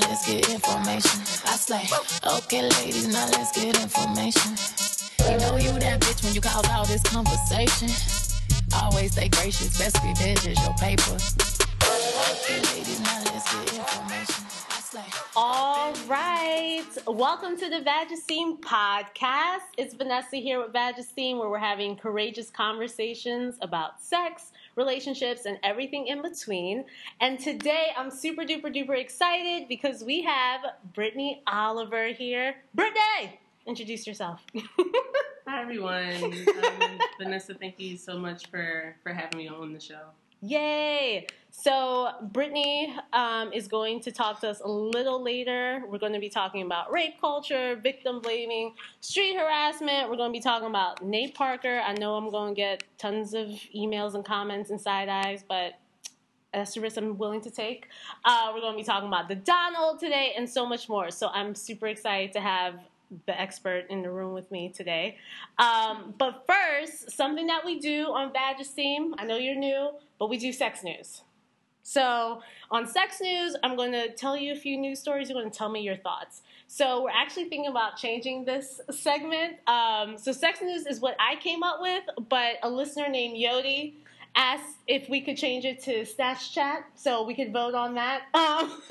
now let's get information. I say, okay, ladies, now let's get information. You know you that bitch when you cause all this conversation. Always stay gracious, best revenge is your paper. Okay, ladies, now let's get information. All right. Welcome to the Vagicine podcast. It's Vanessa here with Vagicine, where we're having courageous conversations about sex, relationships, and everything in between. And today I'm super duper duper excited because we have Brittany Oliver here. Brittany! Introduce yourself. Hi everyone, um, Vanessa. Thank you so much for for having me on the show. Yay! So, Brittany um, is going to talk to us a little later. We're going to be talking about rape culture, victim blaming, street harassment. We're going to be talking about Nate Parker. I know I'm going to get tons of emails and comments and side eyes, but that's the risk I'm willing to take. Uh, we're going to be talking about the Donald today and so much more. So, I'm super excited to have the expert in the room with me today. Um, but first, something that we do on Vagicine, I know you're new, but we do sex news. So on sex news, I'm going to tell you a few news stories. You're going to tell me your thoughts. So we're actually thinking about changing this segment. Um, so sex news is what I came up with, but a listener named Yodi asked if we could change it to Snatch Chat, so we could vote on that. Um,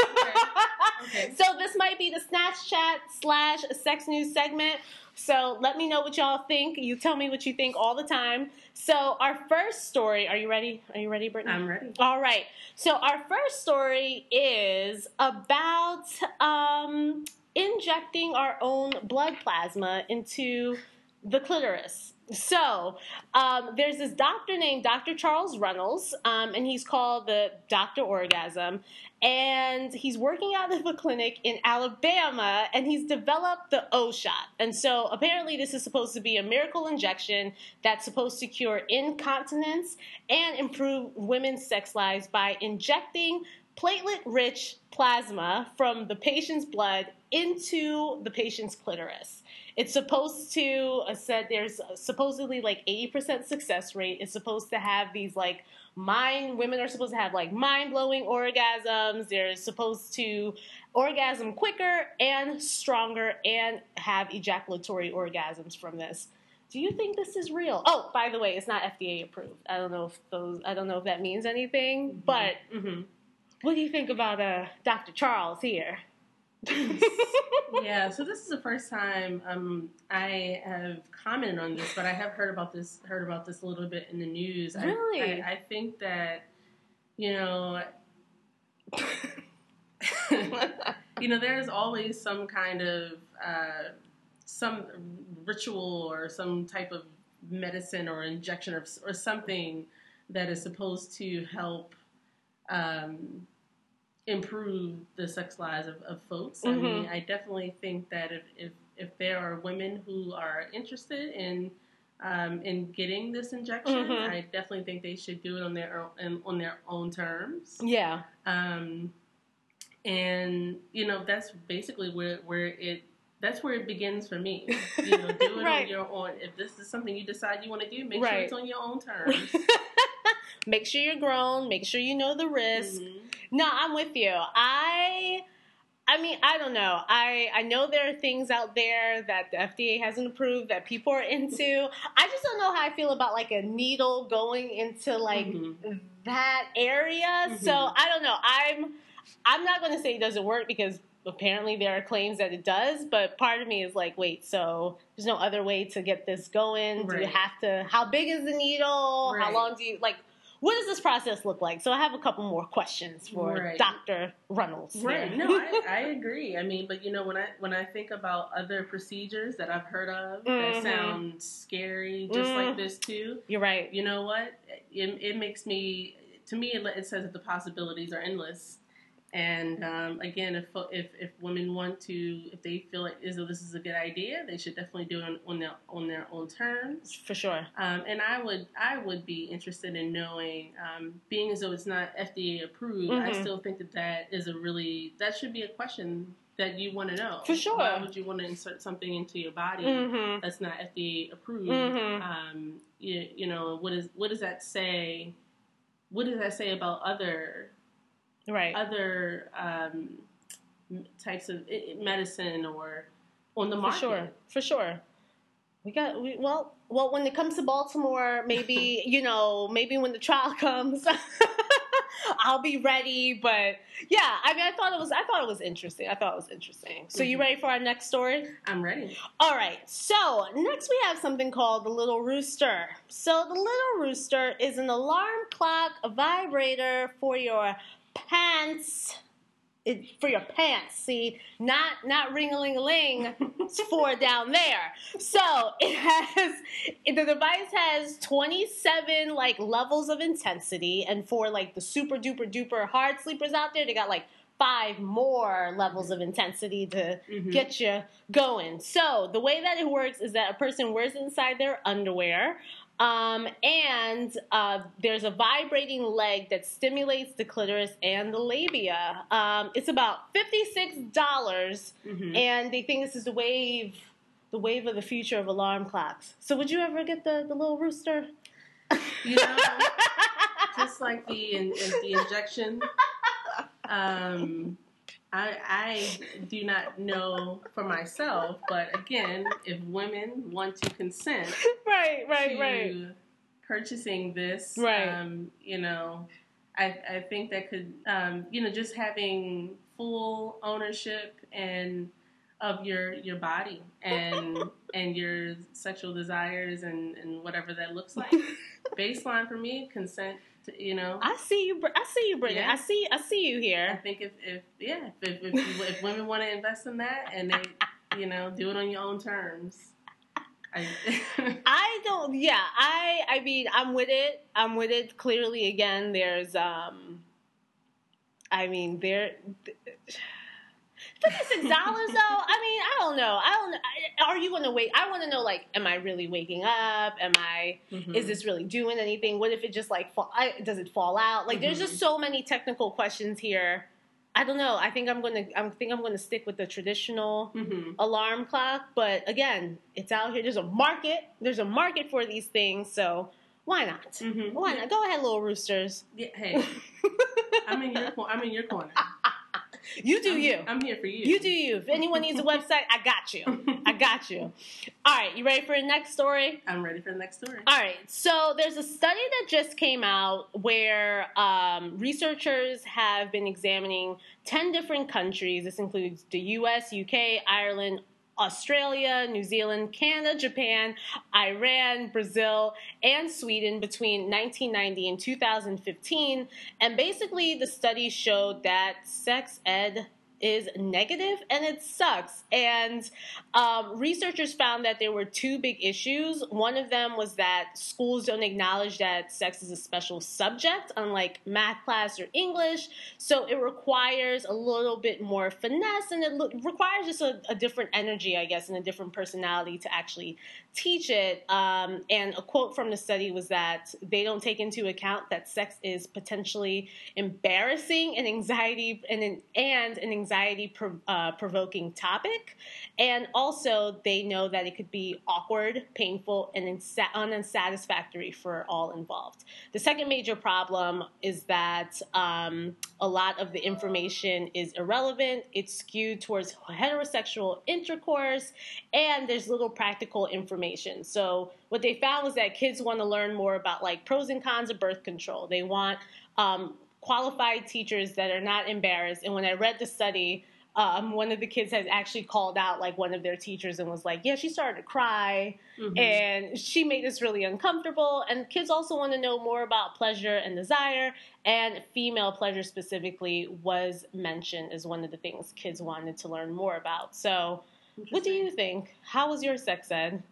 Okay. so this might be the Snatch Chat slash sex news segment. So let me know what y'all think. You tell me what you think all the time. So our first story, are you ready? Are you ready, Brittany? I'm ready. All right. So our first story is about um, injecting our own blood plasma into the clitoris. So um, there's this doctor named Dr. Charles Runels, um, and he's called the Doctor Orgasm, and he's working out of a clinic in Alabama, and he's developed the O shot. And so apparently, this is supposed to be a miracle injection that's supposed to cure incontinence and improve women's sex lives by injecting platelet rich plasma from the patient's blood into the patient's clitoris. It's supposed to, I said there's supposedly like 80% success rate. It's supposed to have these like mind, women are supposed to have like mind blowing orgasms. They're supposed to orgasm quicker and stronger and have ejaculatory orgasms from this. Do you think this is real? Oh, by the way, it's not FDA approved. I don't know if those, I don't know if that means anything, but hmm what do you think about uh, Dr. Charles here? Yeah. So this is the first time um, I have commented on this, but I have heard about this heard about this a little bit in the news. I- Really? I, I think that you know. you know, there's always some kind of uh, some ritual or some type of medicine or injection or, or something that is supposed to help um, improve the sex lives of, of folks. I mean, I definitely think that if, if if there are women who are interested in um, in getting this injection, Mhm. I definitely think they should do it on their own, on their own terms. yeah. Um, and you know that's basically where where it that's where it begins for me. You know, do it Right. on your own. If this is something you decide you want to do, make sure it's on your own terms. make sure you're grown. Make sure you know the risk. Mhm. No, I'm with you. I, I mean, I don't know. I I know there are things out there that the FDA hasn't approved that people are into. I just don't know how I feel about like a needle going into like Mhm. that area. So Mhm. I don't know. I'm I'm not going to say it doesn't work because apparently there are claims that it does. But part of me is like, wait, so there's no other way to get this going. Do you have to? How big is the needle? How long do you like? What does this process look like? So I have a couple more questions for Right. Dr. Runels. Right. here. No, I, I agree. I mean, but you know, when I when I think about other procedures that I've heard of Mhm. that sound scary, just Mm. like this too. You're right. You know what? It, it makes me. To me, it, it says that the possibilities are endless. And um, again, if, if if women want to, if they feel like as though this is a good idea, they should definitely do it on, on their on their own terms. For sure. Um, and I would I would be interested in knowing, um, being as though it's not FDA approved, I Mhm. still think that that is a really that should be a question that you want to know. For sure. Why would you want to insert something into your body Mm-hmm. that's not FDA approved? Mhm. Um, you, you know what is what does that say? What does that say about other Right. other um, types of medicine or on the market. for sure, for sure. We got we well well when it comes to Baltimore, maybe you know maybe when the trial comes, I'll be ready. But yeah, I mean, I thought it was I thought it was interesting. I thought it was interesting. So you Mhm. ready for our next story? I'm ready. All right. So next we have something called the Little Rooster. So the Little Rooster is an alarm clock, vibrator for your pants. It, for your pants, see, not not ring a ling a ling. It's for down there. So it has the device has 27 like levels of intensity, and for like the super duper duper hard sleepers out there, they got like five more levels of intensity to Mhm. get you going. So the way that it works is that a person wears it inside their underwear. Um, and uh, there's a vibrating leg that stimulates the clitoris and the labia. Um, it's about fifty-six dollars, Mhm. and they think this is the wave, the wave of the future of alarm clocks. So, would you ever get the the little rooster? You know, just like the in, in the injection. Um, I, I do not know for myself, but again, if women want to consent right, right, to right. purchasing this, Right. um, you know, I, I think that could, um, you know, just having full ownership and of your your body and and your sexual desires and, and whatever that looks like. Baseline for me, consent. To, you know, I see you. I see you, Brittany. Yeah. I see. I see you here. I think if, if yeah, if if, if, if women want to invest in that and they, you know, do it on your own terms. I, I don't. Yeah, I. I mean, I'm with it. I'm with it. Clearly, again, there's. um I mean, there. Fifty-six dollars, though. I mean, I don't know. I don't. I, are you going to wait? I want to know. Like, am I really waking up? Am I? Mhm. Is this really doing anything? What if it just like fall, I, does it fall out? Like, there's just so many technical questions here. I don't know. I think I'm gonna. I think I'm gonna stick with the traditional Mhm. alarm clock. But again, it's out here. There's a market. There's a market for these things. So why not? Mhm. Why not? Go ahead, little roosters. Yeah, hey, I'm in your I'm in your corner. you do I'm, you. I'm here for you. You do you. If anyone needs a website, I got you. I got you. All right, you ready for the next story? I'm ready for the next story. All right, so there's a study that just came out where um, researchers have been examining 10 different countries. This includes the US, UK, Ireland, Australia, New Zealand, Canada, Japan, Iran, Brazil, and Sweden between 1990 and 2015. And basically, the study showed that sex ed is negative and it sucks. And um, researchers found that there were two big issues. One of them was that schools don't acknowledge that sex is a special subject, unlike math class or English. So it requires a little bit more finesse and it lo- requires just a, a different energy, I guess, and a different personality to actually teach it. Um, and a quote from the study was that they don't take into account that sex is potentially embarrassing and anxiety and an, and an anxiety pro, uh, provoking topic. And also, they know that it could be awkward, painful, and insa- unsatisfactory for all involved. The second major problem is that um, a lot of the information is irrelevant. It's skewed towards heterosexual intercourse, and there's little practical information. So, what they found was that kids want to learn more about like pros and cons of birth control. They want um, qualified teachers that are not embarrassed. And when I read the study, um, one of the kids has actually called out like one of their teachers and was like, "Yeah, she started to cry, Mhm. and she made us really uncomfortable." And kids also want to know more about pleasure and desire, and female pleasure specifically was mentioned as one of the things kids wanted to learn more about. So, what do you think? How was your sex ed,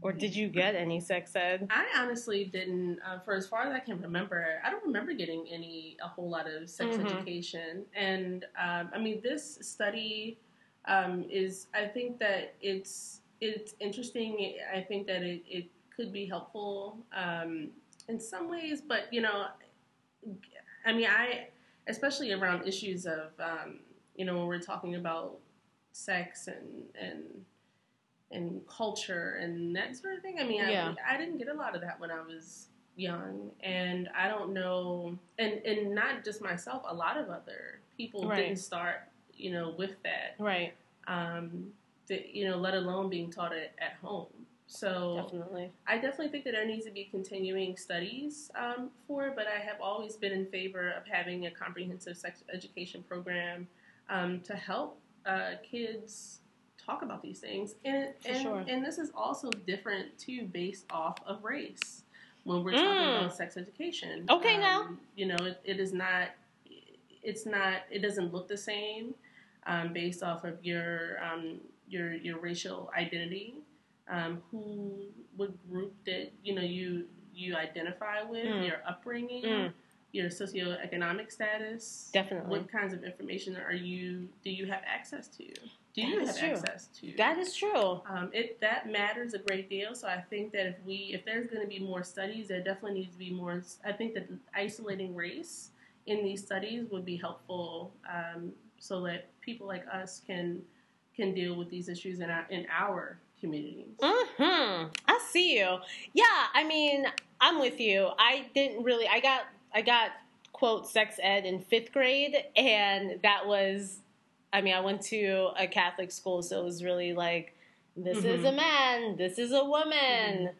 or did you get any sex ed? I honestly didn't, uh, for as far as I can remember, I don't remember getting any a whole lot of sex Mhm. education. And um, I mean, this study um, is, I think that it's it's interesting. I think that it, it could be helpful um, in some ways, but you know, I mean, I especially around issues of um, you know when we're talking about sex and and and culture and that sort of thing. I mean, Yeah. I, I didn't get a lot of that when I was young, and I don't know, and and not just myself, a lot of other people Right. didn't start, you know, with that. Right. Um, that, you know, let alone being taught it at home. So Definitely. I definitely think that there needs to be continuing studies um, for it, but I have always been in favor of having a comprehensive sex education program um, to help uh, kids talk about these things. And, and, sure. and this is also different too, based off of race when we're Mm. talking about sex education. Okay, Um, now. You know, it, it is not, it's not, it doesn't look the same um, based off of your, um, your, your racial identity um, who what group that you know you you identify with, Mm. your upbringing, Mm. your socioeconomic status. Definitely. What kinds of information are you do you have access to? Do That you have true. access to? That is true. um, it that matters a great deal. So I think that if we if there's going to be more studies, there definitely needs to be more. I think that isolating race in these studies would be helpful, um, so that people like us can can deal with these issues in our in our communities. Hmm. I see you. Yeah. I mean, I'm with you. I didn't really. I got. I got quote sex ed in fifth grade, and that was. I mean, I went to a Catholic school, so it was really like, this is Mhm. a man, this is a woman. Mhm.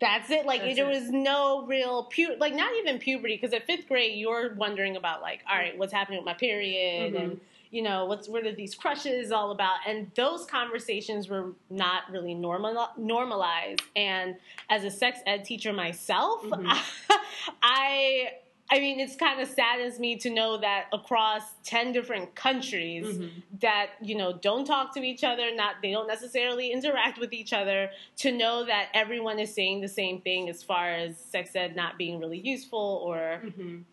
That's it. Like That's there it. was no real pu- like not even puberty because at fifth grade you're wondering about like, all right, what's happening with my period Mhm. and you know what's what are these crushes all about and those conversations were not really normal normalized and as a sex ed teacher myself Mhm. i i mean it's kind of saddens me to know that across 10 different countries Mhm. that you know don't talk to each other not they don't necessarily interact with each other to know that everyone is saying the same thing as far as sex ed not being really useful or Mhm.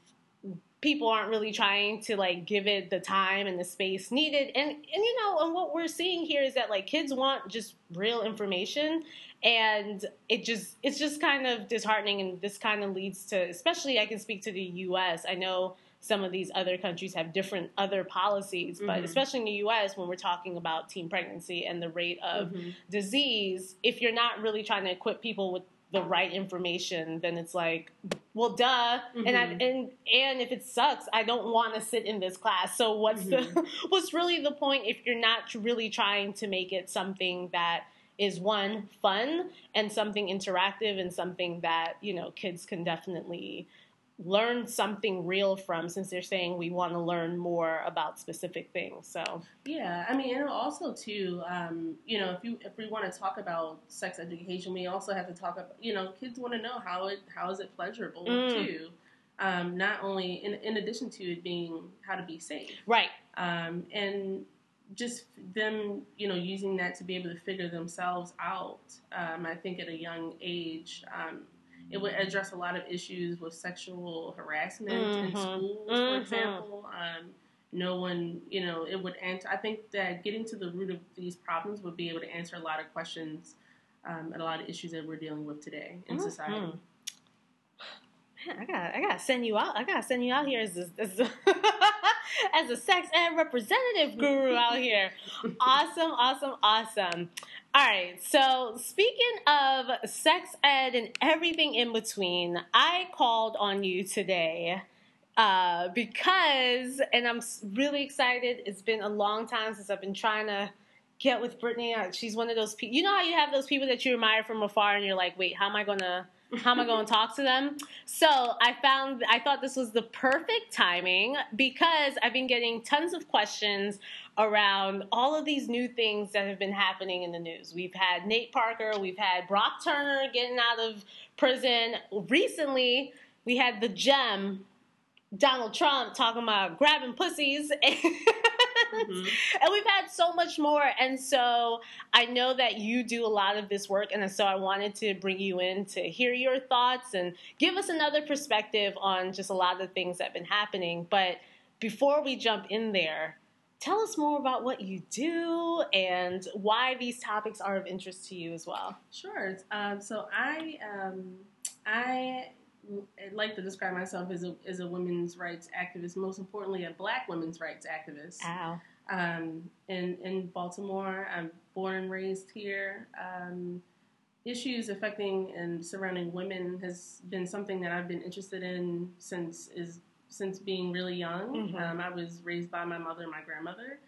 People aren't really trying to like give it the time and the space needed and and you know and what we're seeing here is that like kids want just real information and it just it's just kind of disheartening and this kind of leads to especially I can speak to the US I know some of these other countries have different other policies but Mhm. especially in the US when we're talking about teen pregnancy and the rate of Mhm. disease, if you're not really trying to equip people with the right information, then it's like, well, duh. And I, Mhm. and and if it sucks, I don't want to sit in this class. So what's the what's really the point if you're not really trying to make it something that is one fun and something interactive and something that you know kids can definitely learn something real from since they're saying we want to learn more about specific things so Yeah, I mean, and also too, um, you know, if you if we want to talk about sex education, we also have to talk about, you know, kids want to know how it how is it pleasurable Mm. too. Um, not only in in addition to it being how to be safe, right um, and just them, you know, using that to be able to figure themselves out. Um, I think at a young age, um, it would address a lot of issues with sexual harassment in Mhm. schools, Mhm. for example. Um, no one, you know, it would answer. I think that getting to the root of these problems would be able to answer a lot of questions um, and a lot of issues that we're dealing with today in Mhm. society. Man, I got I gotta send you out. I gotta send you out here as a, as a, as a sex ed representative guru out here. Awesome, awesome, awesome. All right. So speaking of sex ed and everything in between, I called on you today uh, because, and I'm really excited. It's been a long time since I've been trying to get with Brittany. Uh, She's one of those people. You know how you have those people that you admire from afar, and you're like, wait, how am I gonna? How am I going to talk to them? So I found I thought this was the perfect timing because I've been getting tons of questions around all of these new things that have been happening in the news. We've had Nate Parker, we've had Brock Turner getting out of prison. Recently, we had the gem Donald Trump talking about grabbing pussies. Mhm. and we've had so much more and so i know that you do a lot of this work and so i wanted to bring you in to hear your thoughts and give us another perspective on just a lot of the things that have been happening but before we jump in there tell us more about what you do and why these topics are of interest to you as well Sure. Um, so I um, I like to describe myself as a as a women's rights activist. Most importantly, a Black women's rights activist. ow Um, in in Baltimore, I'm born and raised here. Um, issues affecting and surrounding women has been something that I've been interested in since is since being really young. Mhm. Um, I was raised by my mother and my grandmother,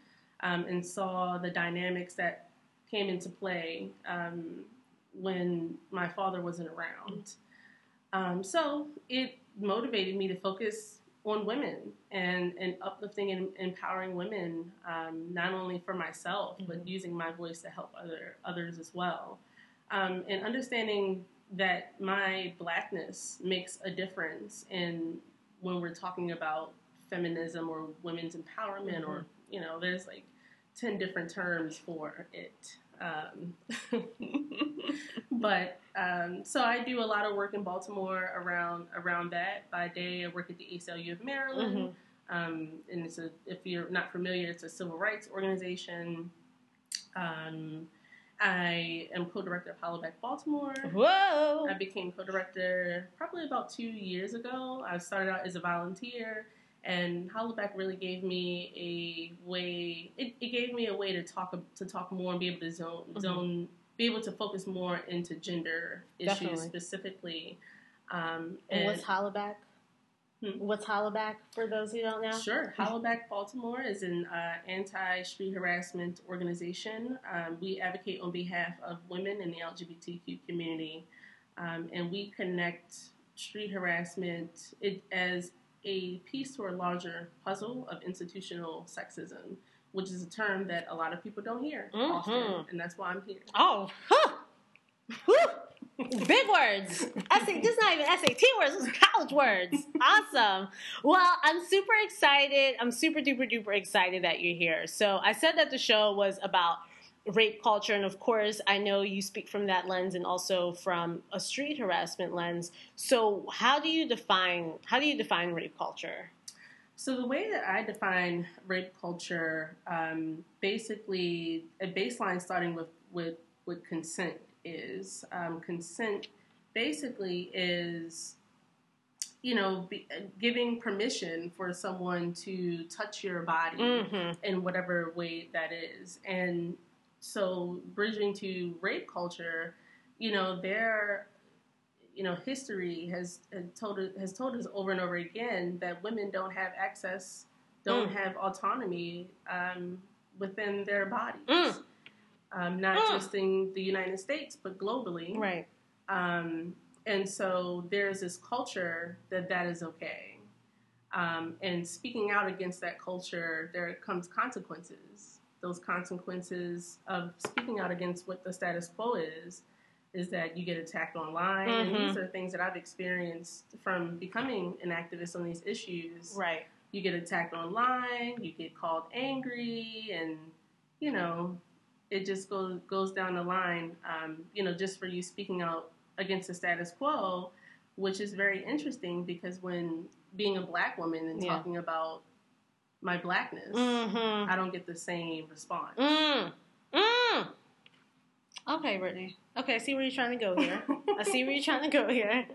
um, and saw the dynamics that came into play um, when my father wasn't around. Um, so it motivated me to focus on women and, and uplifting and empowering women, um, not only for myself, but Mhm. using my voice to help other others as well. Um, and understanding that my blackness makes a difference in when we're talking about feminism or women's empowerment or you know there's like 10 different terms for it um, but um, so i do a lot of work in baltimore around around that. By day i work at the aclu of maryland um, and it's a if you're not familiar it's a civil rights organization. Um, i am co-director of hollaback baltimore Whoa. I became co-director probably about two years ago. I started out as a volunteer, and Hollaback really gave me a way. It, it gave me a way to talk to talk more and be able to zone Mhm. zone be able to focus more into gender issues Definitely. specifically. Um, And what's Hollowback? Hmm? What's Hollaback for those who don't know? Sure. Hollaback Baltimore is an uh, anti street harassment organization. Um, we advocate on behalf of women in the LGBTQ community, um, and we connect street harassment it, as a piece to a larger puzzle of institutional sexism, which is a term that a lot of people don't hear often, Mhm. and that's why I'm here. Oh, huh. Big words. SA, this is not even SAT words, is college words. Awesome. Well, I'm super excited. I'm super duper duper excited that you're here. So I said that the show was about rape culture, and of course, I know you speak from that lens and also from a street harassment lens. So how do you define how do you define rape culture? So the way that I define rape culture, um, basically a baseline starting with with, with consent is um, consent. Basically, is you know be, giving permission for someone to touch your body Mm-hmm. in whatever way that is, and so bridging to rape culture, you know there you know, history has, has told has told us over and over again that women don't have access, don't Mm. have autonomy um, within their bodies. Mm. Um, not Mm. just in the United States, but globally. Right. Um, and so there's this culture that that is okay. Um, and speaking out against that culture, there comes consequences. Those consequences of speaking out against what the status quo is, is that you get attacked online. Mhm. And these are things that I've experienced from becoming an activist on these issues. Right. You get attacked online, you get called angry, and, you know, it just goes, goes down the line, um, you know, just for you speaking out against the status quo, which is very interesting because when being a black woman and Yeah. talking about my blackness, Mm-hmm. I don't get the same response. Mm. Mm. Okay, Brittany. Okay, I see where you're trying to go here. I see where you're trying to go here.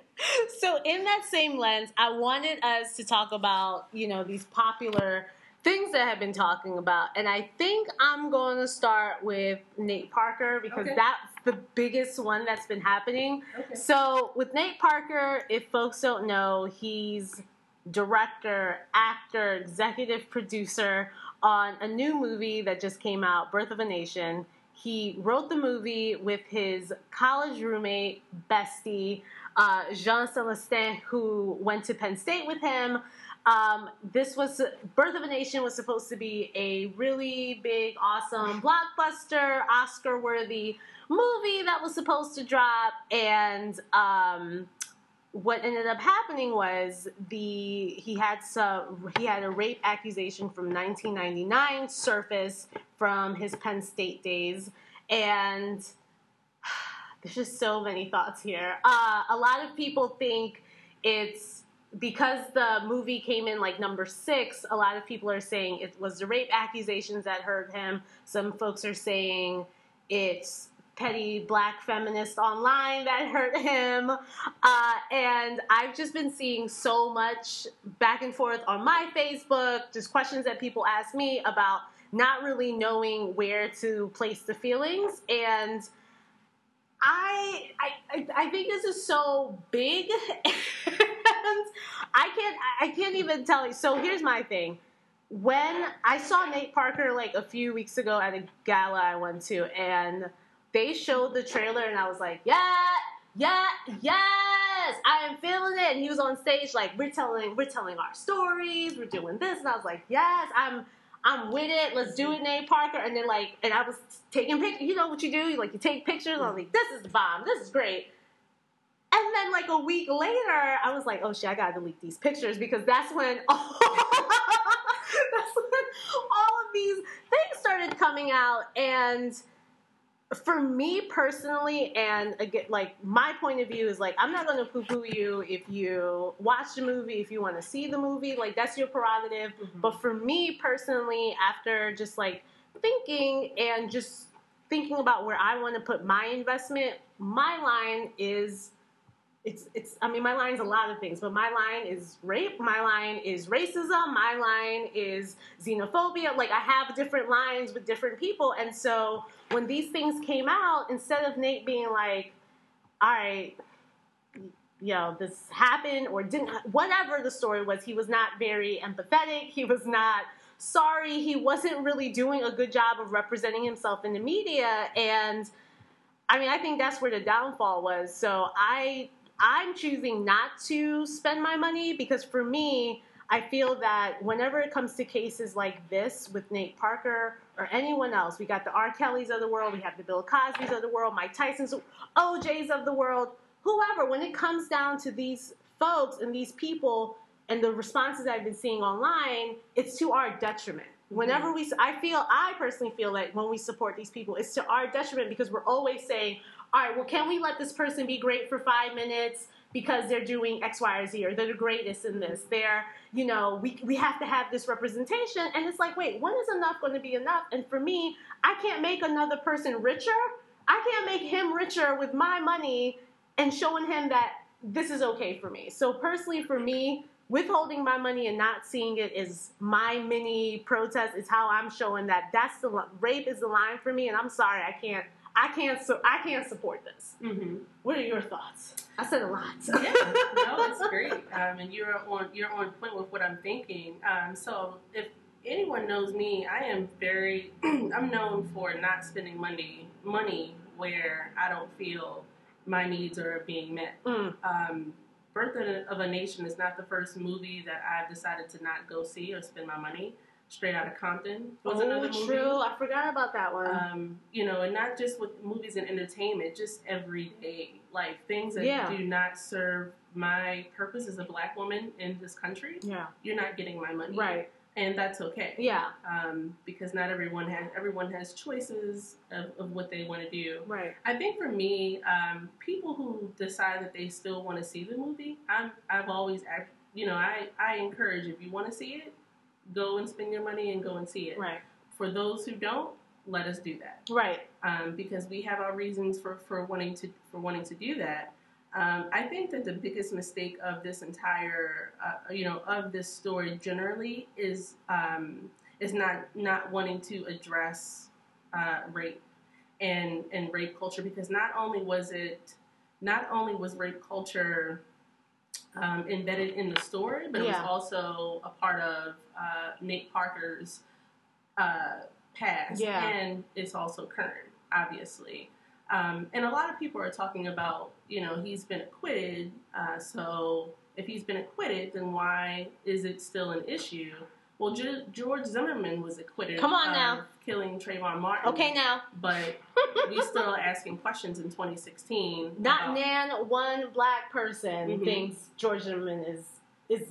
So, in that same lens, I wanted us to talk about, you know, these popular things that I've been talking about. And I think I'm going to start with Nate Parker because Okay. that's the biggest one that's been happening. Okay. So, with Nate Parker, if folks don't know, he's director, actor, executive producer on a new movie that just came out, Birth of a Nation. He wrote the movie with his college roommate, bestie, uh, Jean Celestin, who went to Penn State with him. Um, this was Birth of a Nation was supposed to be a really big, awesome, blockbuster, Oscar-worthy movie that was supposed to drop, and um, what ended up happening was the he had some he had a rape accusation from 1999 surface from his Penn State days, and there's just so many thoughts here. Uh, a lot of people think it's because the movie came in like number six. A lot of people are saying it was the rape accusations that hurt him. Some folks are saying it's petty black feminist online that hurt him. Uh, and I've just been seeing so much back and forth on my Facebook, just questions that people ask me about not really knowing where to place the feelings. And I, I I think this is so big, and I can't I can't even tell you. So here's my thing. When I saw Nate Parker like a few weeks ago at a gala I went to, and they showed the trailer, and I was like, yeah, yeah, yes, I am feeling it. And he was on stage like, we're telling we're telling our stories, we're doing this, and I was like, yes, I'm I'm with it. Let's do it, Nate Parker. And then like, and I was taking pictures. You know what you do? You, like you take pictures. I was like, this is the bomb. This is great. And then like a week later, I was like, oh shit, I gotta delete these pictures because that's when all, that's when all of these things started coming out and for me personally, and again, like my point of view is like I'm not going to poo-poo you if you watch the movie, if you want to see the movie, like that's your prerogative. Mhm. But for me personally, after just like thinking and just thinking about where I want to put my investment, my line is. It's, it's, I mean, my line is a lot of things, but my line is rape, my line is racism, my line is xenophobia. Like, I have different lines with different people. And so when these things came out, instead of Nate being like, all right, you know, this happened or didn't, whatever the story was, he was not very empathetic. He was not sorry. He wasn't really doing a good job of representing himself in the media. And I mean, I think that's where the downfall was. So I, I'm choosing not to spend my money because for me, I feel that whenever it comes to cases like this with Nate Parker or anyone else, we got the R. Kellys of the world, we have the Bill Cosby's of the world, Mike Tyson's, OJ's of the world, whoever, when it comes down to these folks and these people and the responses I've been seeing online, it's to our detriment. Mm-hmm. Whenever we, I feel, I personally feel that when we support these people, it's to our detriment because we're always saying, all right, well, can we let this person be great for five minutes because they're doing X, Y, or Z, or they're the greatest in this? They're, you know, we, we have to have this representation. And it's like, wait, when is enough going to be enough? And for me, I can't make another person richer. I can't make him richer with my money and showing him that this is okay for me. So personally, for me, withholding my money and not seeing it is my mini protest. Is how I'm showing that that's the rape is the line for me. And I'm sorry, I can't, I can't, so I can't support this. Mm-hmm. What are your thoughts? I said a lot. yeah, no, it's great. Um, and you're on you're on point with what I'm thinking. Um, so if anyone knows me, I am very I'm known for not spending money money where I don't feel my needs are being met. Mm. Um, Birth of a- of a Nation is not the first movie that I've decided to not go see or spend my money. Straight Outta Compton was another oh, movie. true. I forgot about that one. Um, you know, and not just with movies and entertainment, just everyday life things that Yeah. do not serve my purpose as a black woman in this country. yeah. You're not getting my money, Right. And that's okay. Yeah. Um, because not everyone has everyone has choices of, of what they want to do. Right. I think for me, um, people who decide that they still want to see the movie, I'm I've always you know I I encourage if you want to see it, go and spend your money and go and see it. Right. For those who don't, let us do that Right. um, because we have our reasons for, for wanting to for wanting to do that. Um, I think that the biggest mistake of this entire, uh, you know, of this story generally is um, is not not wanting to address uh, rape and and rape culture because not only was it not only was rape culture um, embedded in the story, but it Yeah. was also a part of uh, Nate Parker's uh, past, Yeah. and it's also current, obviously. Um, and a lot of people are talking about, you know, he's been acquitted. Uh, so if he's been acquitted, then why is it still an issue? Well, Ge- George Zimmerman was acquitted. Come on of now. killing Trayvon Martin. Okay, now. but we still asking questions in 2016. Not about- nan one black person Mhm. thinks George Zimmerman is is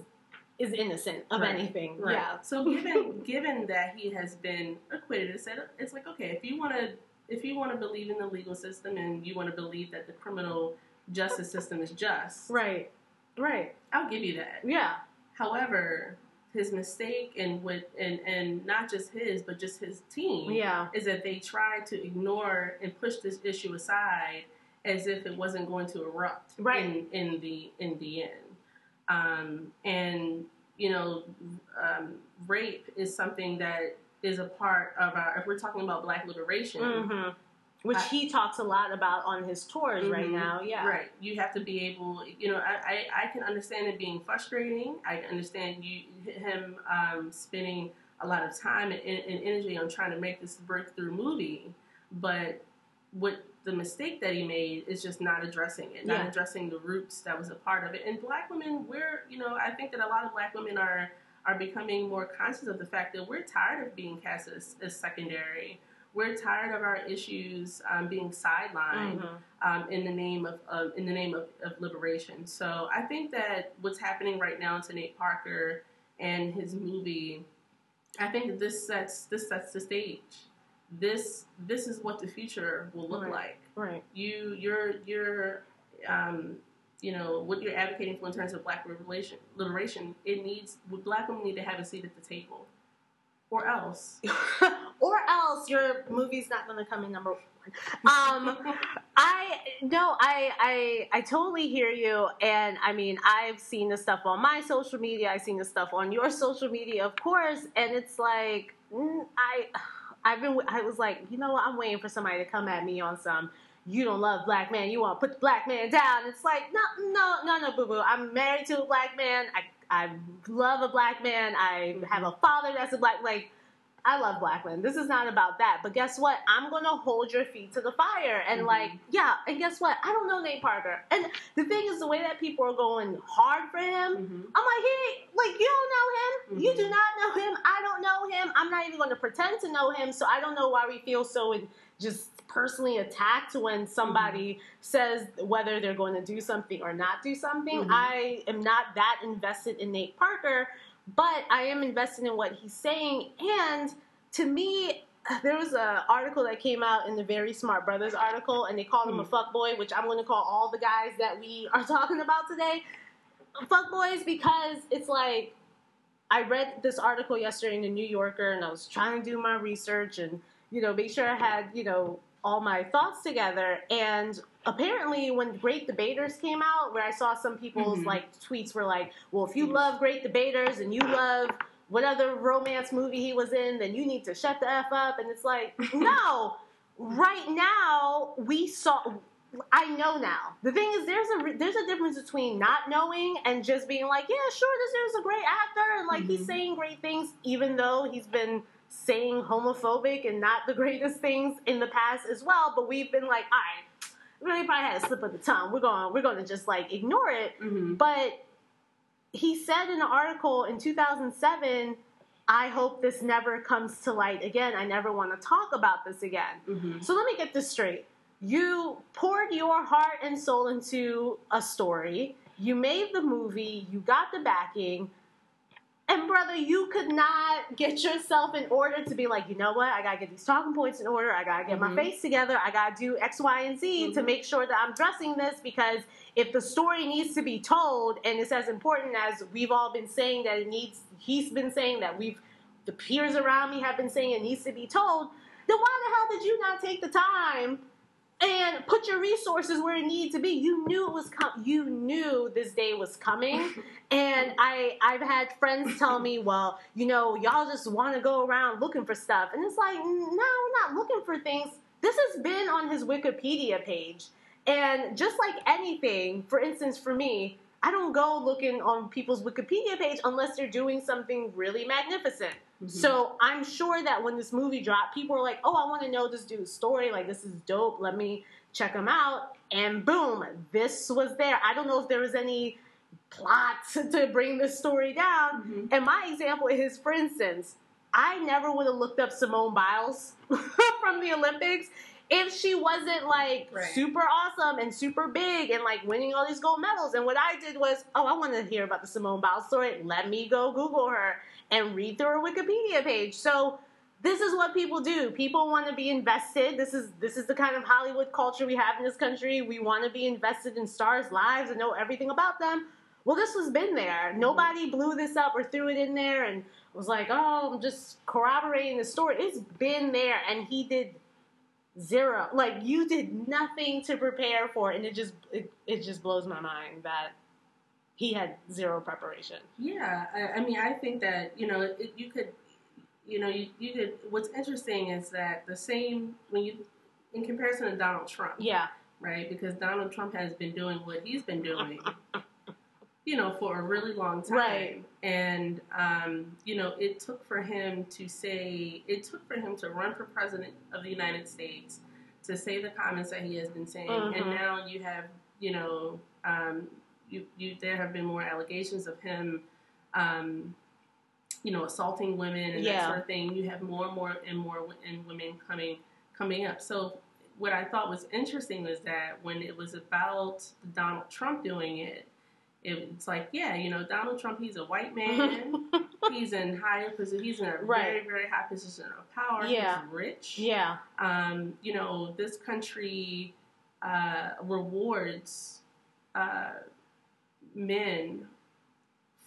is innocent of Right. anything. Right. Yeah. So given given that he has been acquitted, it's, it's like okay, if you want to if you want to believe in the legal system and you want to believe that the criminal justice system is just, Right. Right. I'll give you that. Yeah. However, his mistake and with and and not just his but just his team Yeah. is that they tried to ignore and push this issue aside as if it wasn't going to erupt Right. in in the in the end. Um, and you know, um, rape is something that is a part of our. If we're talking about Black liberation, Mm-hmm. Which I- he talks a lot about on his tours right Mhm. now. Yeah, Right. You have to be able, you know, I, I, I can understand it being frustrating. I understand you him um, spending a lot of time and, and energy on trying to make this breakthrough movie, but what the mistake that he made is just not addressing it, not Yeah. addressing the roots that was a part of it. And black women, we're, you know, I think that a lot of black women are are becoming more conscious of the fact that we're tired of being cast as, as secondary. We're tired of our issues um, being sidelined Mhm. um, in the name of, of in the name of, of liberation. So I think that what's happening right now to Nate Parker and his movie, I think this sets this sets the stage. This this is what the future will look Right. like. Right. You you're you're um, you know what you're advocating for in terms of black liberation. Liberation. It needs black women need to have a seat at the table, or else. or else your movie's not going to come in number one. Um, I no, I I I totally hear you, and I mean I've seen the stuff on my social media. I've seen the stuff on your social media, of course, and it's like mm, I I've been I was like you know what I'm waiting for somebody to come at me on some. You don't love black man. You want to put the black man down. It's like no, no, no, no, boo boo. I'm married to a black man. I I love a black man. I have a father that's a black like. I love black men. This is not about that. But guess what? I'm gonna hold your feet to the fire. And Mhm. like, yeah, and guess what? I don't know Nate Parker. And the thing is the way that people are going hard for him, Mhm. I'm like, he like you don't know him. You Mhm. do not know him. I don't know him. I'm not even gonna pretend to know him. So I don't know why we feel so in, just personally attacked when somebody says whether they're going to do something or not do something. Mhm. I am not that invested in Nate Parker but I am invested in what he's saying. And to me, there was an article that came out in the Very Smart Brothas article, and they called him a fuckboy, which I'm going to call all the guys that we are talking about today fuckboys because it's like I read this article yesterday in the New Yorker, and I was trying to do my research and you know make sure I had you know all my thoughts together. And apparently, when Great Debaters came out, where I saw some people's Mhm. like tweets were like, "Well, if you love Great Debaters and you love what other romance movie he was in, then you need to shut the f up." And it's like, no, right now we saw. I know now. The thing is, there's a there's a difference between not knowing and just being like, yeah, sure, this is a great actor, and like he's Mhm. saying great things, even though he's been saying homophobic and not the greatest things in the past as well. But we've been like, all right, really probably had a slip of the tongue. We're going we're going to just like ignore it. Mhm. But he said in an article in 2007, I hope this never comes to light again. I never want to talk about this again. Mhm. So let me get this straight. You poured your heart and soul into a story. You made the movie. You got the backing. And brother, you could not get yourself in order to be like, you know what? I gotta get these talking points in order. I gotta get my Mhm. face together. I gotta do X, Y, and Z to Mhm. make sure that I'm dressing this because if the story needs to be told and it's as important as we've all been saying that it needs, he's been saying that we've, the peers around me have been saying it needs to be told, then why the hell did you not take the time and put your resources where it needed to be? You knew it was com- you knew this day was coming, and I I've had friends tell me, well, you know, y'all just want to go around looking for stuff, and it's like, no, we're not looking for things. This has been on his Wikipedia page, and just like anything, for instance, for me. I don't go looking on people's Wikipedia page unless they're doing something really magnificent. So I'm sure that when this movie dropped, people were like, "Oh, I want to know this dude's story. Like, this is dope. Let me check him out." And boom, this was there. I don't know if there was any plot to bring this story down. Mhm. And my example is, for instance, I never would have looked up Simone Biles from the Olympics if she wasn't like Right. super awesome and super big and like winning all these gold medals. And what I did was, oh, I want to hear about the Simone Biles story. Let me go Google her and read through her Wikipedia page. So this is what people do. People want to be invested. This is this is the kind of Hollywood culture we have in this country. We want to be invested in stars' lives and know everything about them. Well, this has been there. Mm-hmm. Nobody blew this up or threw it in there and was like, "Oh, I'm just corroborating the story." It's been there, and he did zero. Like you did nothing to prepare for, it, and it just it, it just blows my mind that he had zero preparation. Yeah, I, I mean, I think that you know, it, you could, you know, you, you could. What's interesting is that the same when you in comparison to Donald Trump, Yeah. right? Because Donald Trump has been doing what he's been doing, you know, for a really long time. Right. And, um, you know, it took for him to say, it took for him to run for president of the United States, to say the comments that he has been saying. Mhm. And now you have, you know, um, you, you, there have been more allegations of him, um, you know, assaulting women and Yeah. that sort of thing. You have more and more and more and women coming coming up. So what I thought was interesting was that when it was about Donald Trump doing it, it's like, yeah, you know, Donald Trump, he's a white man. he's in higher position. He's in a very, very high position of power. Yeah. He's rich. yeah. Um, you know, this country uh, rewards uh, men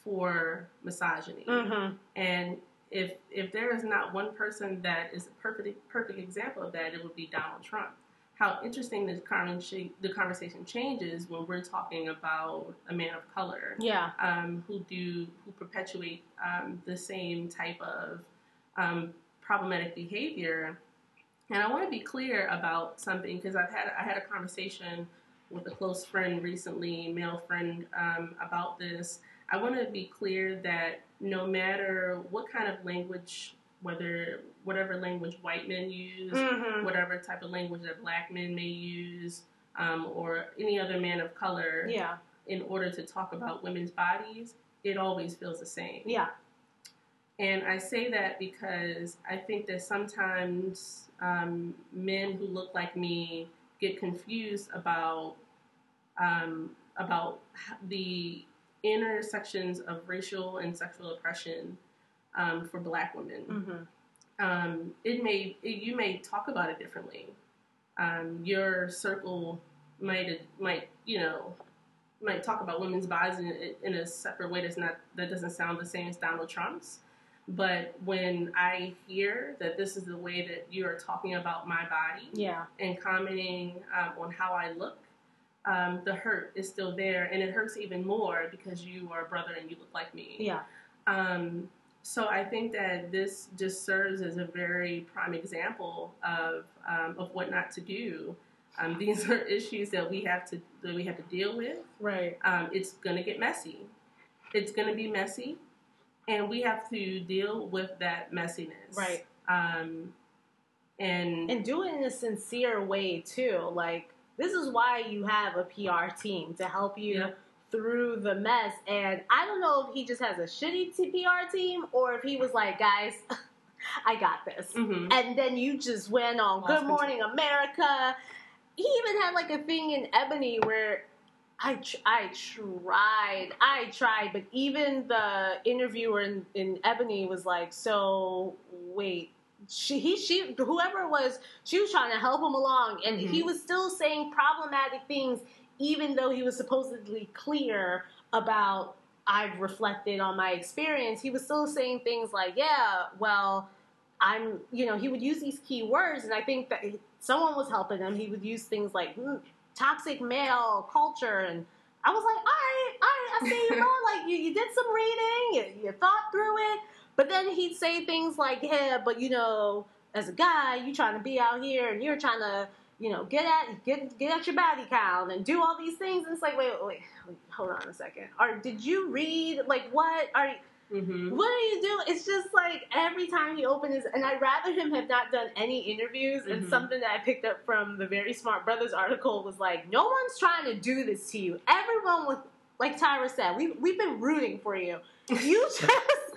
for misogyny. Mm-hmm. And if if there is not one person that is a perfect perfect example of that, it would be Donald Trump. How interesting the conversation the conversation changes when we're talking about a man of color Yeah. um, who do who perpetuate um, the same type of um, problematic behavior. And I want to be clear about something because I've had I had a conversation with a close friend recently, male friend, um, about this. I want to be clear that no matter what kind of language, whether whatever language white men use, Mm-hmm. whatever type of language that black men may use, um, or any other man of color, Yeah. in order to talk about women's bodies, it always feels the same. Yeah. And I say that because I think that sometimes um, men who look like me get confused about um, about the intersections of racial and sexual oppression um, for Black women. Mm-hmm. Um, it may it, you may talk about it differently. Um, your circle might might you know might talk about women's bodies in, in a separate way that's not that doesn't sound the same as Donald Trump's. But when I hear that this is the way that you are talking about my body Yeah. and commenting um, on how I look, um, the hurt is still there, and it hurts even more because you are a brother and you look like me. Yeah. Um, so I think that this just serves as a very prime example of um, of what not to do. Um, these are issues that we have to that we have to deal with. Right. Um, it's going to get messy. It's going to be messy, and we have to deal with that messiness. Right. Um, and, And do it in a sincere way too. Like this is why you have a PR team to help you Yeah. Through the mess. And I don't know if he just has a shitty TPR team or if he was like, guys, I got this. Mhm. And then you just went on Lost Good control. Morning America. He even had like a thing in Ebony where I tr- I tried, I tried, but even the interviewer in, in Ebony was like, "So wait, she he she whoever it was, she was trying to help him along, and he Mhm. was still saying problematic things, even though he was supposedly clear about." I've reflected on my experience. He was still saying things like, "Yeah, well, I'm," you know, he would use these key words, and I think that someone was helping him. He would use things like "Mm, toxic male culture, and I was like, "All right, all right, I see you, bro. Like you, you did some reading, you, you thought through it." But then he'd say things like, "Yeah, but you know, as a guy, you're trying to be out here, and you're trying to." You know, get at get get at your body count and do all these things. And it's like, wait, wait, wait, hold on a second. Or did you read like what are you, Mhm. what are you doing? It's just like every time he opens his, and I'd rather him have not done any interviews. And Mhm. something that I picked up from the Very Smart Brothas article was like, no one's trying to do this to you. Everyone with, like Tyra said, we we've been rooting for you. You just,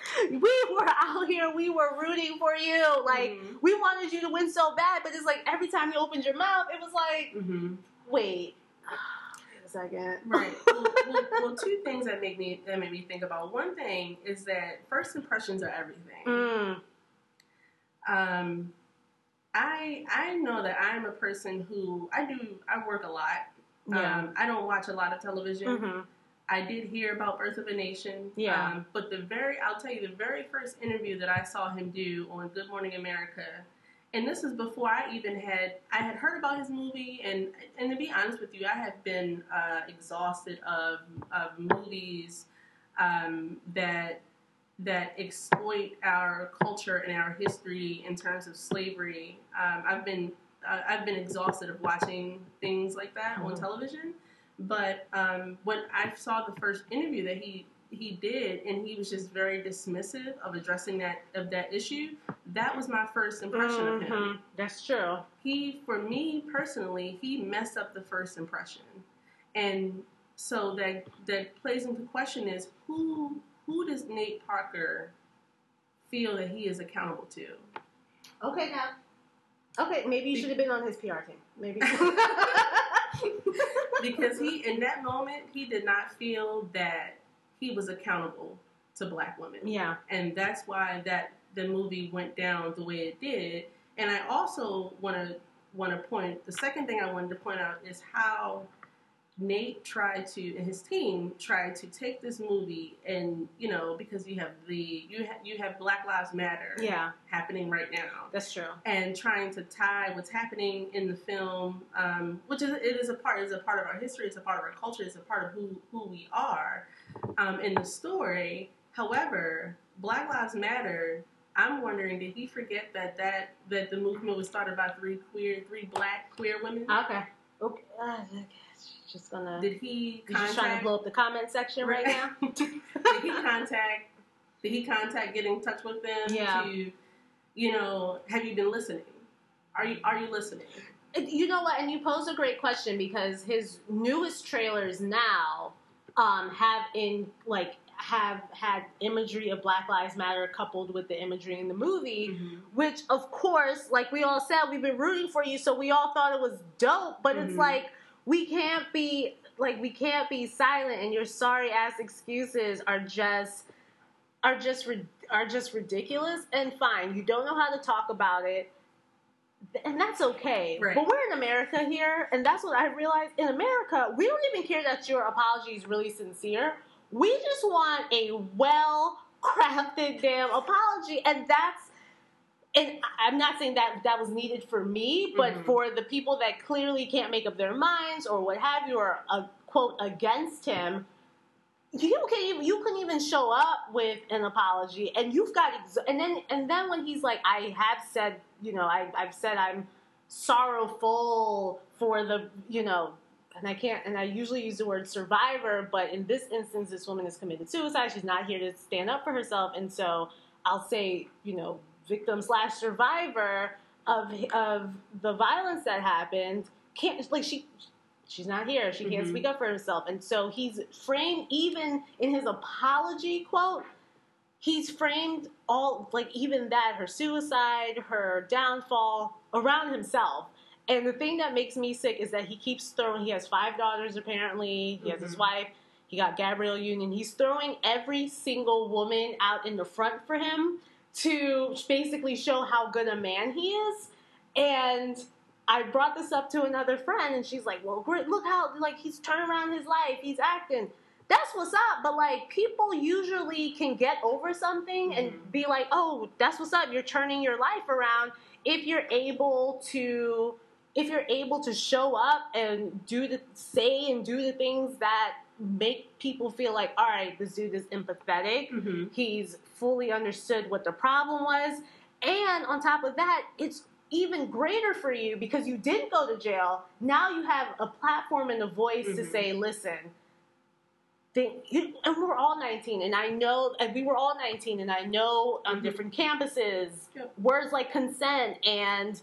we were out here, we were rooting for you. Like Mhm. we wanted you to win so bad, but it's like every time you opened your mouth, it was like, Mhm. wait, wait a second, Right. Well, well, well, two things that make me that make me think about. One thing is that first impressions are everything. Mm, Um, I I know that I'm a person who I do I work a lot. yeah, Um, I don't watch a lot of television. hmm I did hear about Birth of a Nation. Yeah. Um, but the very I'll tell you the very first interview that I saw him do on Good Morning America. And this is before I even had I had heard about his movie and and to be honest with you, I have been uh, exhausted of of movies um, that that exploit our culture and our history in terms of slavery. Um, I've been uh, I've been exhausted of watching things like that on Mhm. television. But um, when I saw the first interview that he he did, and he was just very dismissive of addressing that of that issue. That was my first impression of him. Mhm. That's true. He, for me personally, he messed up the first impression, and so that that plays into question is who who does Nate Parker feel that he is accountable to? Okay, now. Okay, maybe you should have been on his PR team. Maybe. because he in that moment he did not feel that he was accountable to black women yeah. and that's why that the movie went down the way it did and i also want to want to point the second thing i wanted to point out is how nate tried to and his team tried to take this movie and you know because you have the you have you have black lives matter Yeah, happening right now that's true. and trying to tie what's happening in the film, um, which is it is a part is a part of our history, it's a part of our culture, it's a part of who who we are um, in the story. However, Black Lives Matter. I'm wondering, did he forget that that that the movement was started by three queer, three black queer women? Okay. Okay. Uh, just gonna. Did he You're just trying to blow up the comment section right now. did he contact? Did he contact? Get in touch with them Yeah. to, you know, have you been listening? Are you are you listening? You know what? And you pose a great question because his newest trailers now um, have in like have had imagery of Black Lives Matter coupled with the imagery in the movie, which of course, like we all said, we've been rooting for you, so we all thought it was dope. But it's Mhm. like we can't be like we can't be silent, and your sorry ass excuses are just are just are just ridiculous and fine. You don't know how to talk about it and that's okay. Right. But we're in America here, and that's what I realized. In America, we don't even care that your apology is really sincere. We just want a well crafted damn apology, and that's. And I'm not saying that that was needed for me, but Mhm. for the people that clearly can't make up their minds or what have you, or a quote against him, you can even you couldn't even show up with an apology, and you've got ex- and then and then when he's like, I have said, you know, I, I've said I'm sorrowful for the, you know, and I can't, and I usually use the word survivor, but in this instance, this woman has committed suicide. She's not here to stand up for herself, and so I'll say, you know, victim slash survivor of of the violence that happened. Can't like she she's not here. She can't Mhm. speak up for herself. And so he's framed even in his apology quote, he's framed all like even that, her suicide, her downfall around himself. And the thing that makes me sick is that he keeps throwing he has five daughters apparently, he has his Mhm. wife, he got Gabrielle Union. He's throwing every single woman out in the front for him to basically show how good a man he is. And I brought this up to another friend, and she's like, "Well! Look how like he's turned around his life. He's acting. That's what's up." But like, people usually can get over something and mm-hmm. be like, "Oh, that's what's up. You're turning your life around." If you're able to, if you're able to show up and do the say and do the things that make people feel like, "All right, this dude is empathetic." Mm-hmm. He's fully understood what the problem was. And on top of that, it's even greater for you because you didn't go to jail. Now you have a platform and a voice to Mhm. say, listen, they, you, and we're all 19, and I know, and we were all 19, and I know on Mhm. different campuses, Yep. words like consent and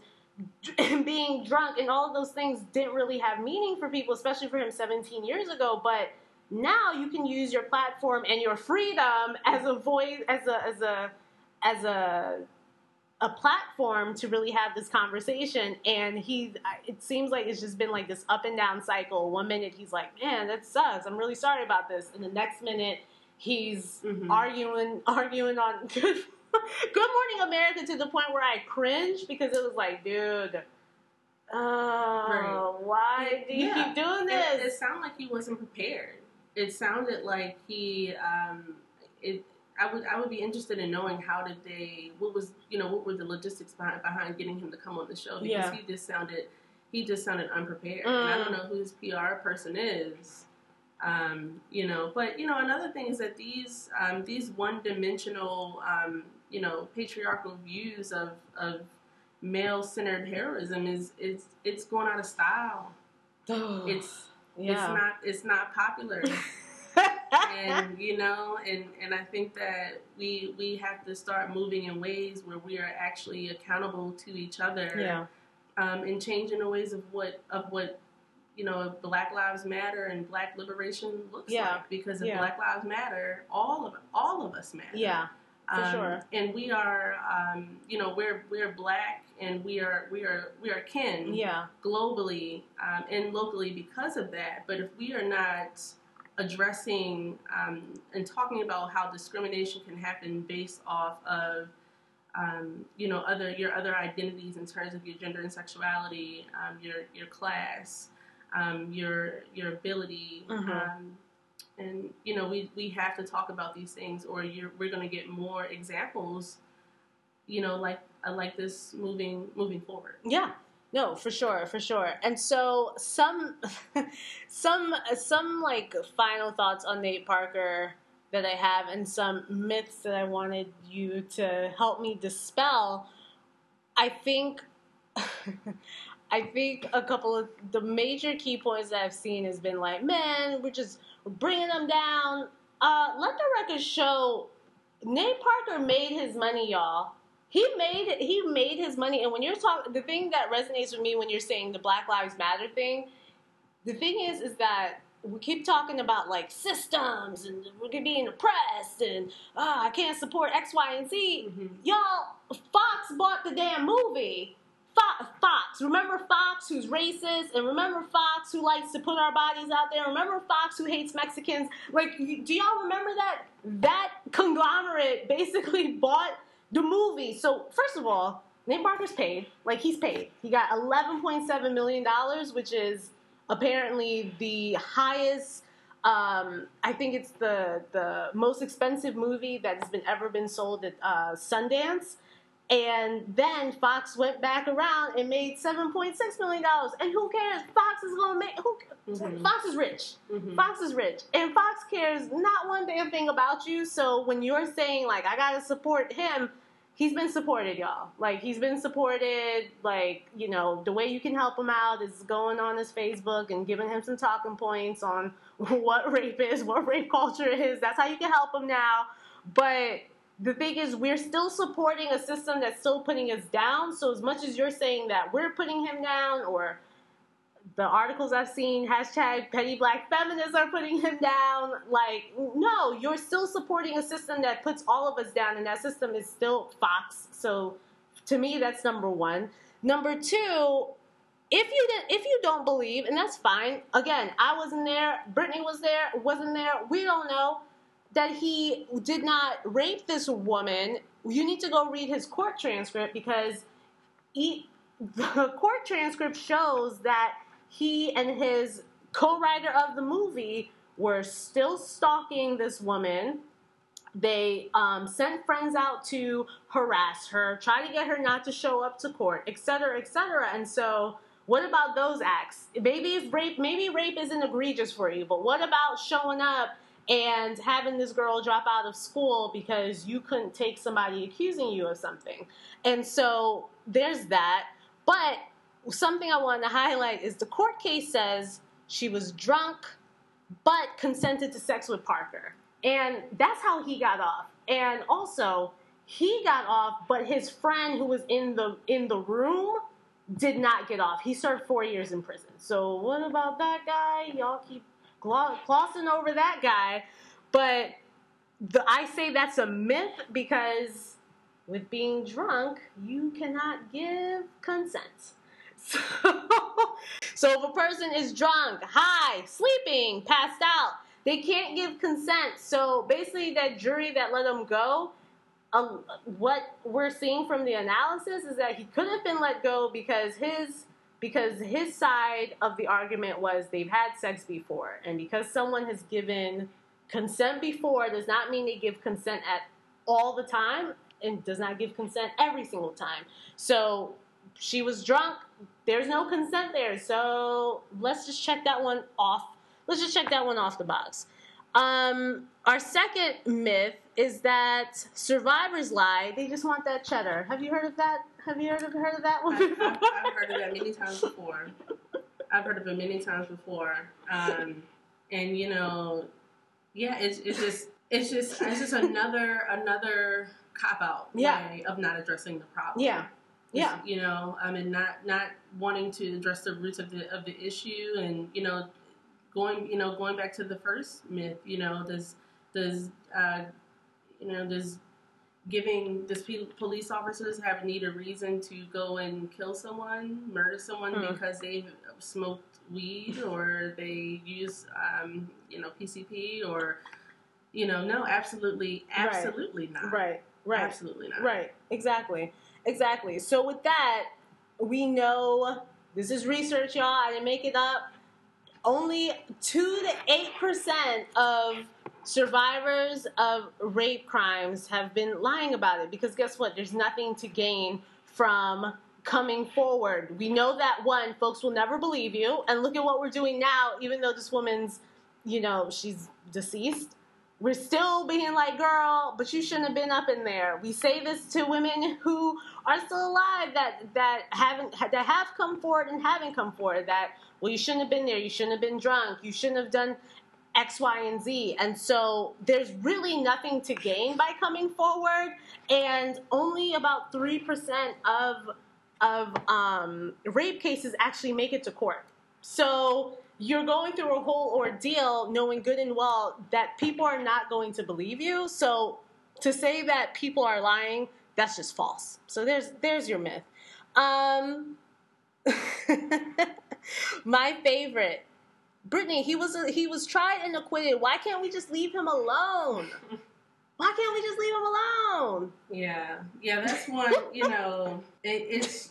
and being drunk and all of those things didn't really have meaning for people, especially for him 17 years ago. But now you can use your platform and your freedom as a voice, as a as a as a a platform to really have this conversation. And he, it seems like it's just been like this up and down cycle. One minute he's like, "Man, that sucks. I'm really sorry about this," and the next minute he's Mhm. arguing arguing on good Good Morning America to the point where I cringe because it was like, dude, oh, why do you Yeah. keep doing It, it sounded like he wasn't prepared. It sounded like he. Um, it. I would. I would be interested in knowing how did they. What was you know what were the logistics behind behind getting him to come on the show because Yeah. he just sounded. He just sounded unprepared, and I don't Mm. know who his PR person is. Um, you know, but you know, another thing is that these um, these one dimensional, um, you know, patriarchal views of of male centered heroism is it's it's going out of style. It's yeah. it's not it's not popular. and you know, and and I think that we we have to start moving in ways where we are actually accountable to each other. yeah. Um, and changing the ways of what of what you know Black Lives Matter and Black liberation looks Yeah. like. Because if Yeah. Black Lives Matter, all of all of us matter. Yeah. for Um, sure. And we are, um, you know, we're we're black, and we are we are we are kin Yeah. globally um, and locally because of that. But if we are not addressing um, and talking about how discrimination can happen based off of um, you know other your other identities in terms of your gender and sexuality, um, your your class, um, your your ability. Mhm. Um, and you know we, we have to talk about these things, or you're, we're going to get more examples, you know, like I like this moving moving forward. Yeah. No, for sure, for sure. And so some some some like final thoughts on Nate Parker that I have and some myths that I wanted you to help me dispel. I think I think a couple of the major key points that I've seen has been like, man, we're just bringing them down. Uh, let the record show Nate Parker made his money, y'all. He made he made his money, and when you're talking, the thing that resonates with me when you're saying the Black Lives Matter thing, the thing is, is that we keep talking about like systems and we're being oppressed, and ah, I can't support X, Y, and Z. Y'all, Fox bought the damn movie. Fox, Fox, remember Fox who's racist, and remember Fox who likes to put our bodies out there. Remember Fox who hates Mexicans. Like, do y'all remember that? That conglomerate basically bought the movie. So first of all, Nate Parker's paid. Like he's paid. He got eleven point seven million dollars, which is apparently the highest. Um, I think it's the the most expensive movie that's been ever been sold at uh, Sundance. And then Fox went back around and made seven point six million dollars. And who cares? Fox is gonna make who? Mhm. Fox is rich. Mhm. Fox is rich, and Fox cares not one damn thing about you. So when you're saying like I gotta support him, he's been supported, y'all. Like he's been supported. Like you know the way you can help him out is going on his Facebook and giving him some talking points on what rape is, what rape culture is. That's how you can help him now. But the thing is, we're still supporting a system that's still putting us down. So as much as you're saying that we're putting him down, or the articles I've seen, hashtag petty black feminists are putting him down. Like, no, you're still supporting a system that puts all of us down, and that system is still Fox. So, to me, that's number one. Number two, if you didn't, if you don't believe, and that's fine. Again, I wasn't there. Brittany was there. Wasn't there. We don't know that he did not rape this woman. You need to go read his court transcript because he, the court transcript shows that he and his co-writer of the movie were still stalking this woman. They um, sent friends out to harass her, try to get her not to show up to court, etc., etc. And so, what about those acts? Maybe if rape, maybe rape isn't egregious for you, but what about showing up and having this girl drop out of school because you couldn't take somebody accusing you of something? And so there's that. But something I wanted to highlight is the court case says she was drunk but consented to sex with Parker. And that's how he got off. And also, he got off, but his friend who was in the in the room did not get off. He served four years in prison. So what about that guy? Y'all keep glo- glossing over that guy. But the, I say that's a myth because with being drunk, you cannot give consent. So, if a person is drunk, high, sleeping, passed out, they can't give consent. So basically, that jury that let him go, um, what we're seeing from the analysis is that he could have been let go because his because his side of the argument was they've had sex before, and because someone has given consent before does not mean they give consent at all the time, and does not give consent every single time. So she was drunk. There's no consent there. So let's just check that one off. Let's just check that one off the box. Um, our second myth is that survivors lie. They just want that cheddar. Have you heard of that? Have you heard of heard of that one? I've, I've, I've heard of that many times before. I've heard of it many times before. Um, and you know, yeah, it's it's just it's just it's just another another cop out Yeah. way of not addressing the problem. yeah, yeah, you know i mean not not wanting to address the roots of the of the issue and you know going you know going back to the first myth you know does does uh you know does giving does police officers have need a reason to go and kill someone murder someone Hmm. because they've smoked weed or they use um you know pcp or you know no absolutely Right. absolutely not right, right. absolutely not Right, exactly. Exactly. So with that, we know this is research, y'all. I didn't make it up. Only 2 to 8% of survivors of rape crimes have been lying about it because guess what? There's nothing to gain from coming forward. We know that one, folks will never believe you. And look at what we're doing now, even though this woman's, you know, she's deceased we're still being like, girl, but you shouldn't have been up in there. We say this to women who are still alive that that haven't that have come forward and haven't come forward. That well, you shouldn't have been there. You shouldn't have been drunk. You shouldn't have done X, Y, and Z. And so there's really nothing to gain by coming forward, and only about three percent of of um, rape cases actually make it to court. So you're going through a whole ordeal knowing good and well that people are not going to believe you. So to say that people are lying, that's just false. So there's there's your myth. Um, my favorite, Brittany. He was he was tried and acquitted. Why can't we just leave him alone? Why can't we just leave him alone? Yeah, yeah, that's one. You know, it, it's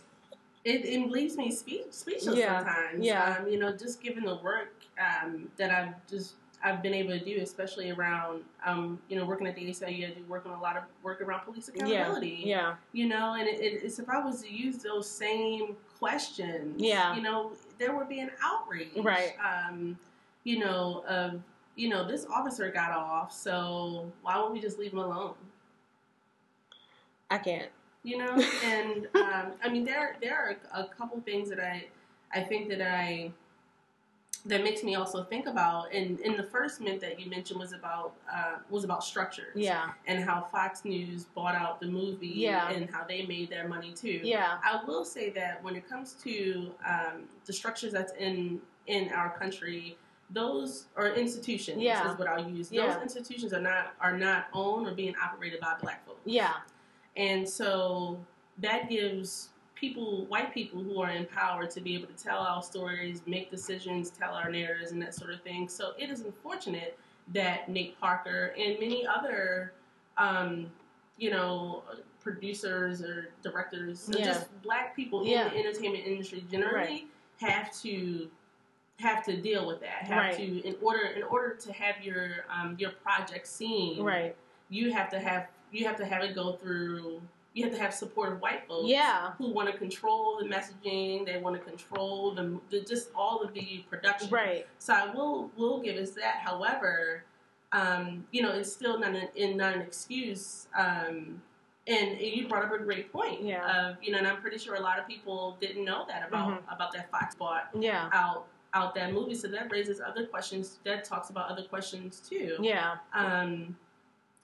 it, it leaves me speech, speechless Yeah, sometimes. yeah. Um, you know, just given the work um, that I've just I've been able to do, especially around um, you know working at the ACLU, I do work on a lot of work around police accountability. Yeah, yeah. You know, and it, it, it's if I was to use those same questions, Yeah. you know, there would be an outrage, Right. Um, you know, of you know, this officer got off, so why won't we just leave him alone? I can't. You know? And um, i mean there there are a couple things that i i think that i that makes me also think about. And in the first myth that you mentioned was about uh, was about structures. Yeah, and how fox news bought out the movie Yeah. and how they made their money too. Yeah, i will say that when it comes to um, the structures that's in in our country those or institutions Yeah. is what i'll use. Yeah. those institutions are not are not owned or being operated by black folks. Yeah, and so that gives people, white people who are in power, to be able to tell our stories, make decisions, tell our narratives, and that sort of thing. So it is unfortunate that Nate Parker and many other, um, you know, producers or directors, Yeah. just black people Yeah. in the entertainment industry generally have to have to deal with that. Have Right. to in order in order to have your um, your project seen right. you have to have you have to have it go through you have to have supportive white folks Yeah, who want to control the messaging they want to control the, the just all of the production. Right. so i will will give us that. However um, you know it's still not an, in not an excuse um, and you brought up a great point Yeah. of you know and i'm pretty sure a lot of people didn't know that about Mm-hmm. about that fox bought Yeah, out out that movie. So that raises other questions that talks about other questions too. Yeah, um,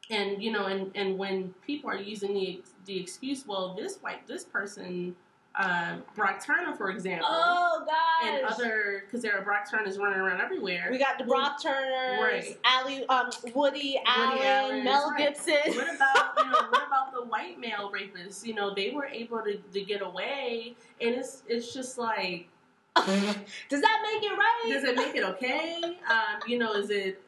and you know, and, and when people are using the the excuse, well, this white this person, uh, Brock Turner, for example, Oh and other because there are Brock Turners running around everywhere. we got the Brock Turners, Right. Ali, um, Woody, Allen, Allen, Mel right. Gibson. What about you know what about the white male rapists? You know, they were able to, to get away, and it's it's just like, Does that make it right? does it make it okay? Um, you know, is it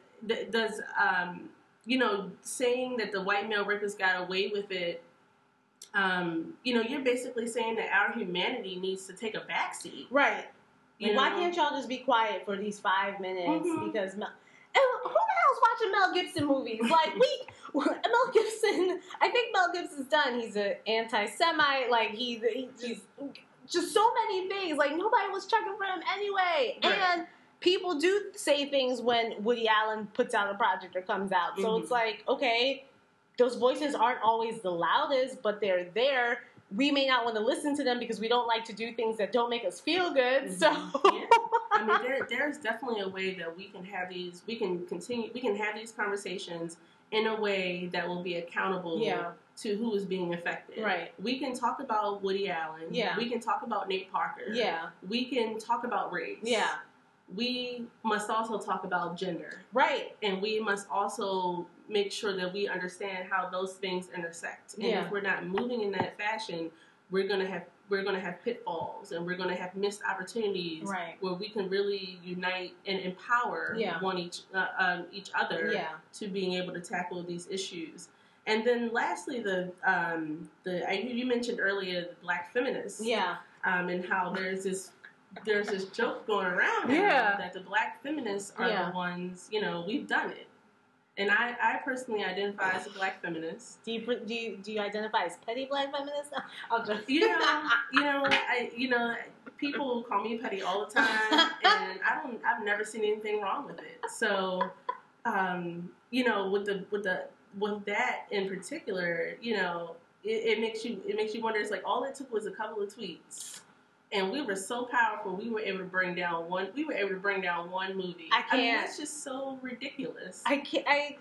does um, you know saying that the white male rapist got away with it? Um, you know, you're basically saying that our humanity needs to take a backseat. right. Like, why can't y'all just be quiet for these five minutes? Mhm. Because Mel, who the hell's watching Mel Gibson movies? Like we, Mel Gibson. I think Mel Gibson's done. He's an anti-Semite. Like he's, he's just so many things. Like nobody was checking for him anyway. Right. And people do say things when Woody Allen puts out a project or comes out. So Mhm. it's like, okay, those voices aren't always the loudest, but they're there. We may not want to listen to them because we don't like to do things that don't make us feel good. So, Yeah. I mean, there, there's definitely a way that we can have these, we can continue, we can have these conversations in a way that will be accountable Yeah. to who is being affected. Right. We can talk about Woody Allen. Yeah. We can talk about Nate Parker. yeah, We can talk about race. yeah, We must also talk about gender. right, And we must also make sure that we understand how those things intersect. And Yeah. if we're not moving in that fashion, we're gonna have we're gonna have pitfalls and we're gonna have missed opportunities right, where we can really unite and empower Yeah. one each uh, um, each other yeah, to being able to tackle these issues. And then lastly, the um, the I, you mentioned earlier the black feminists, yeah, um, and how there's this there's this joke going around now Yeah. that the black feminists are Yeah. the ones you know we've done it. And I, I personally identify as a black feminist. Do you do you, do you identify as petty black feminist? I'll just You know, you know, I, you know, people call me petty all the time, and I don't, I've never seen anything wrong with it. So, um, you know, with the, with the, with that in particular, you know, it, it makes you, it makes you wonder. It's like all it took was a couple of tweets, and we were so powerful. We were able to bring down one. We were able to bring down one movie. I can't- that's just so ridiculous. I can't. I,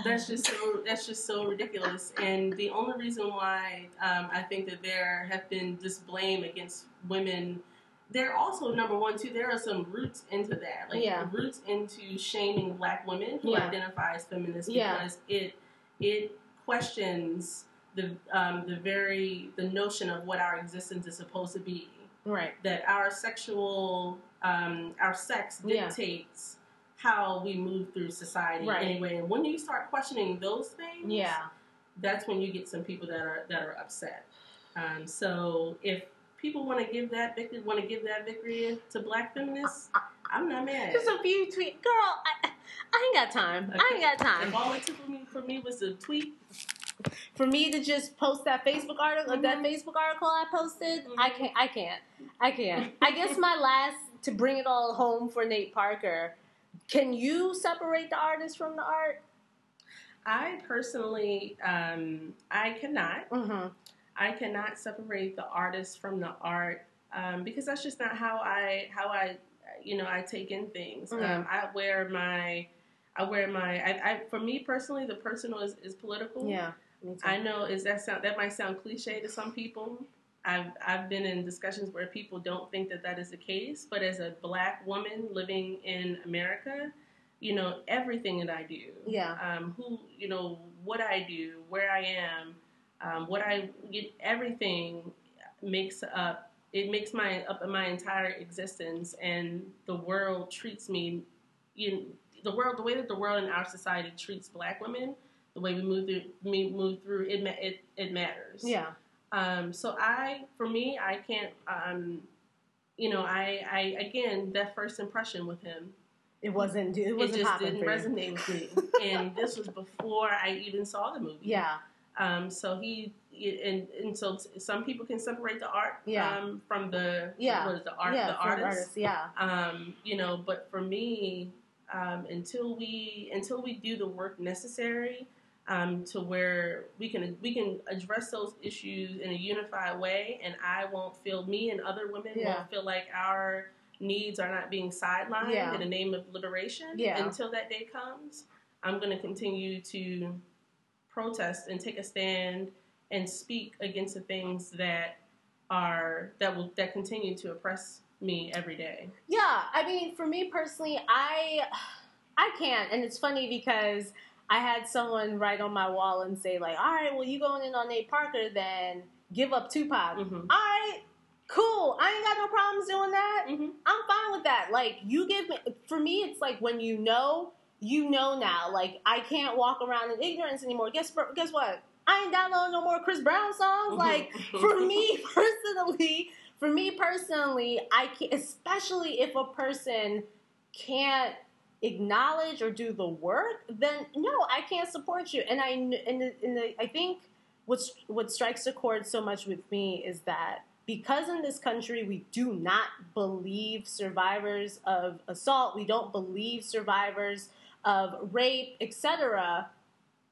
That's just so. That's just so ridiculous. And the only reason why um, I think that there have been this blame against women, there also number one too. There are some roots into that, like Yeah. roots into shaming Black women who Yeah. identify as feminists Yeah. because it it questions the um, the very the notion of what our existence is supposed to be. Right. That our sexual um, our sex Yeah. dictates how we move through society Right. anyway. And when you start questioning those things, Yeah. that's when you get some people that are that are upset. Um, so if people want to give that victory, want to give that victory to Black feminists, I'm not mad. Just a few tweets, girl. I, I ain't got time. I ain't got time. If all it took for me, for me was a tweet, for me to just post that Facebook article, that Mhm. Facebook article I posted, I Mhm. can't. I can't. I can't. I guess my last to bring it all home for Nate Parker. Can you separate the artist from the art? I personally, um, I cannot. Mm-hmm. I cannot separate the artist from the art um, because that's just not how I how I you know I take in things. Mhm. Um, I wear my I wear my I, I for me personally the personal is, is political. Yeah. I know is that sound that might sound cliche to some people. I've I've been in discussions where people don't think that that is the case, but as a black woman living in America, you know everything that I do, Yeah. um, who you know what I do, where I am, um, what I get, everything makes up. It makes my up my entire existence, and the world treats me. You, the world, the way that the world and our society treats Black women, the way we move through, we move through it, ma- it, it matters. Yeah. Um, so I, for me, I can't. Um, you know, I, I again that first impression with him, It wasn't. It it wasn't just didn't resonate with me. and this was before I even saw the movie. Yeah. Um, so he and and so some people can separate the art Yeah. um, from the Yeah. what is the art yeah. the for artist. Yeah. Um, you know, but for me, um, until we until we do the work necessary um, to where we can we can address those issues in a unified way, and I won't feel me and other women Yeah. won't feel like our needs are not being sidelined Yeah. in the name of liberation. Yeah. Until that day comes, I'm going to continue to protest and take a stand and speak against the things that are that will that continue to oppress me every day. Yeah, I mean, for me personally, I I can't, and it's funny because I had someone write on my wall and say like, "All right, well, you going in on Nate Parker, then give up Tupac." Mm-hmm. All right, cool. I ain't got no problems doing that. Mm-hmm. I'm fine with that. Like, you give me. For me, it's like when you know, you know now. Like, I can't walk around in ignorance anymore. Guess guess what? I ain't downloading no more Chris Brown songs. Like, for me personally, for me personally, I can especially if a person can't acknowledge or do the work, then no, I can't support you. And I and the, and the, I think what's what strikes a chord so much with me is that because in this country we do not believe survivors of assault, we don't believe survivors of rape, etc.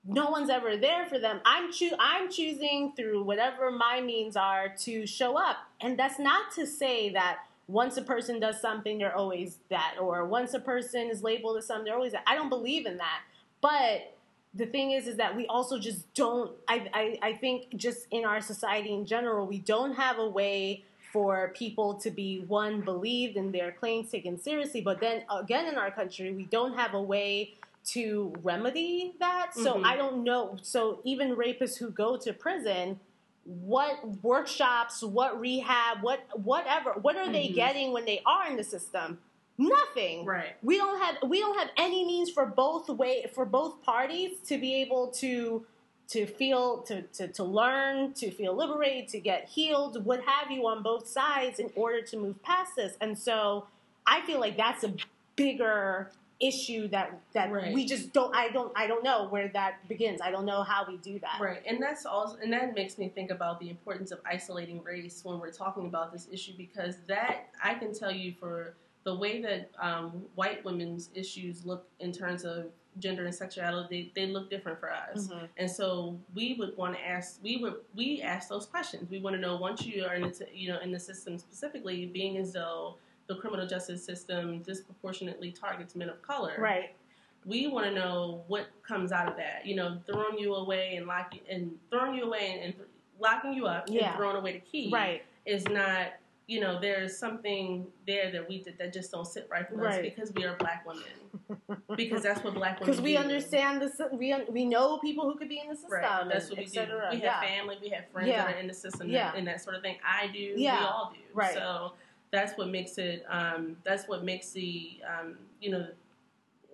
No one's ever there for them. I'm choo- I'm choosing through whatever my means are to show up, and that's not to say that once a person does something, they're always that, or once a person is labeled as something, they're always that. I don't believe in that, but the thing is is that we also just don't I, I, I think just in our society in general we don't have a way for people to be one believed and their claims taken seriously but then again in our country we don't have a way to remedy that so Mhm. i don't know so even rapists who go to prison what workshops what rehab what whatever what are they Mhm. getting when they are in the system nothing Right. we don't have we don't have any means for both way for both parties to be able to to feel to, to to learn to feel liberated to get healed what have you on both sides in order to move past this and so i feel like that's a bigger issue that that Right. we just don't i don't i don't know where that begins i don't know how we do that Right, and that's also, and that makes me think about the importance of isolating race when we're talking about this issue because that I can tell you for the way that um, white women's issues look in terms of gender and sexuality, they, they look different for us, Mhm. and so we would want to ask, we would we ask those questions. We want to know once you are in the, you know in the system specifically, being as though the criminal justice system disproportionately targets men of color, right we want to know what comes out of that. You know, throwing you away and locking and throwing you away and, and locking you up Yeah. and throwing away the key right is not. You know, there's something there that we did that just don't sit right with us because we are black women. because that's what black women. because we do. understand this we we know people who could be in the system Right, that's and what we do. We have yeah. family, we have friends Yeah. that are in the system, Yeah. and that sort of thing. I do. Yeah. We all do. Right. So that's what makes it. Um, that's what makes the. Um, you know,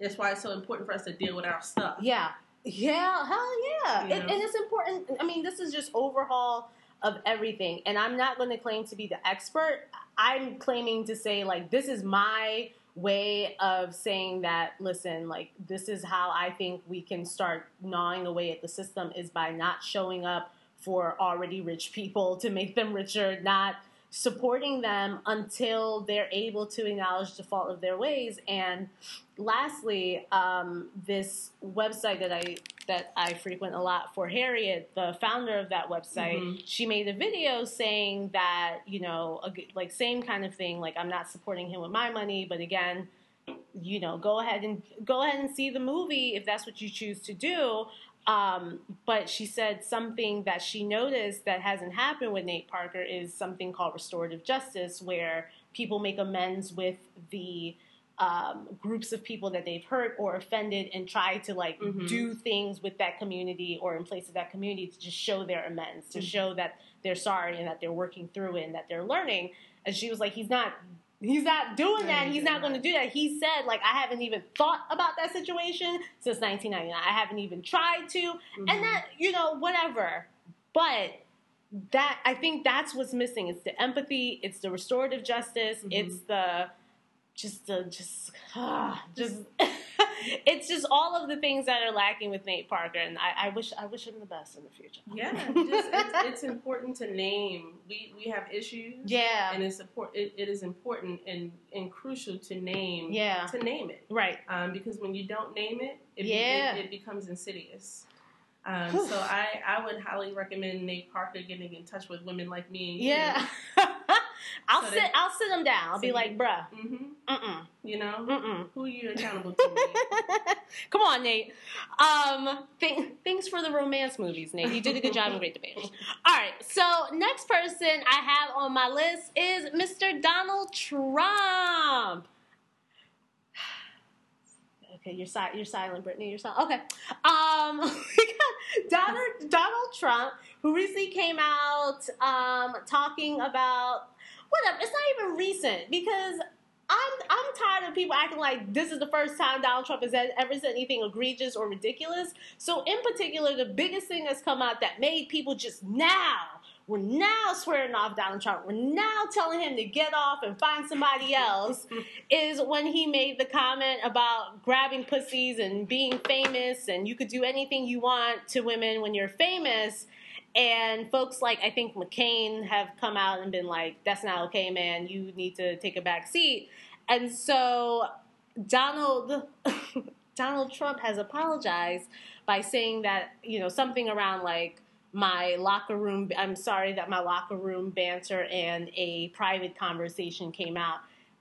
that's why it's so important for us to deal with our stuff. Yeah. Yeah, hell yeah. Know? and it's important. I mean, this is just overhaul of everything. And I'm not going to claim to be the expert. I'm claiming to say, like, this is my way of saying that, listen, like, this is how I think we can start gnawing away at the system is by not showing up for already rich people to make them richer, not supporting them until they're able to acknowledge the fault of their ways. And lastly, um, this website that I that I frequent a lot for Harriet, the founder of that website, Mhm. she made a video saying that you know, a like same kind of thing. Like I'm not supporting him with my money, but again, you know, go ahead and go ahead and see the movie if that's what you choose to do. Um, but she said something that she noticed that hasn't happened with Nate Parker is something called restorative justice, where people make amends with the um, groups of people that they've hurt or offended and try to like Mhm. do things with that community or in place of that community to just show their amends, to Mhm. show that they're sorry and that they're working through it and that they're learning. And she was like, he's not. He's not doing that. He's not going to do that. He said, like, I haven't even thought about that situation since 1999. I haven't even tried to. Mhm. And that, you know, whatever. But that, I think that's what's missing. It's the empathy, it's the restorative justice, Mhm. it's the, just the, just, ah, just, it's just all of the things that are lacking with Nate Parker. And I, I wish, I wish him the best in the future. Yeah, just, it's, it's important to name. We we have issues. yeah. and it's important. It, it is important and, and crucial to name. Yeah. to name it. Right. Um, because when you don't name it, it, Yeah. it, it becomes insidious. Um, so I, I would highly recommend Nate Parker getting in touch with women like me. Yeah. I'll So sit. that- I'll sit them down. I'll be so like, you- bruh. Mhm. Mm You know, mm. Mm who are you accountable to? Come on, Nate. Um, th- thanks for the romance movies, Nate. You did a good job in Great Debate. All right. So next person I have on my list is Mr. Donald Trump. Okay, you're si- you're silent, Brittany. You're silent. Okay. Um, Donald Donald Trump, who recently came out um, talking about whatever. It's not even recent because I'm I'm tired of people acting like this is the first time Donald Trump has ever said anything egregious or ridiculous. So, in particular, the biggest thing that's come out that made people just now we're now swearing off Donald Trump. We're now telling him to get off and find somebody else. is when he made the comment about grabbing pussies and being famous, and you could do anything you want to women when you're famous. And folks like I think McCain have come out and been like, "That's not okay, man. You need to take a back seat." And so Donald Donald Trump has apologized by saying that you know something around like my locker room. I'm sorry that my locker room banter and a private conversation came out.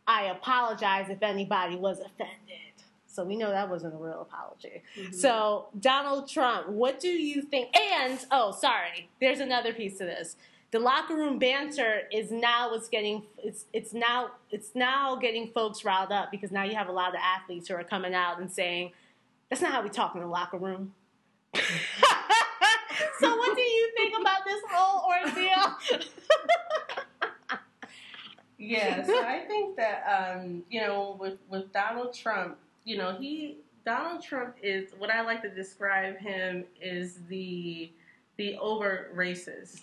I apologize if anybody was offended. So we know that wasn't a real apology. Mm-hmm. So Donald Trump, what do you think? And oh, sorry, there's another piece to this. The locker room banter is now what's getting it's it's now it's now getting folks riled up because now you have a lot of athletes who are coming out and saying that's not how we talk in the locker room. so what do you think about this whole ordeal? yeah, so I think that um, you know with with Donald Trump, you know, he Donald Trump is what I like to describe him is the the over racist.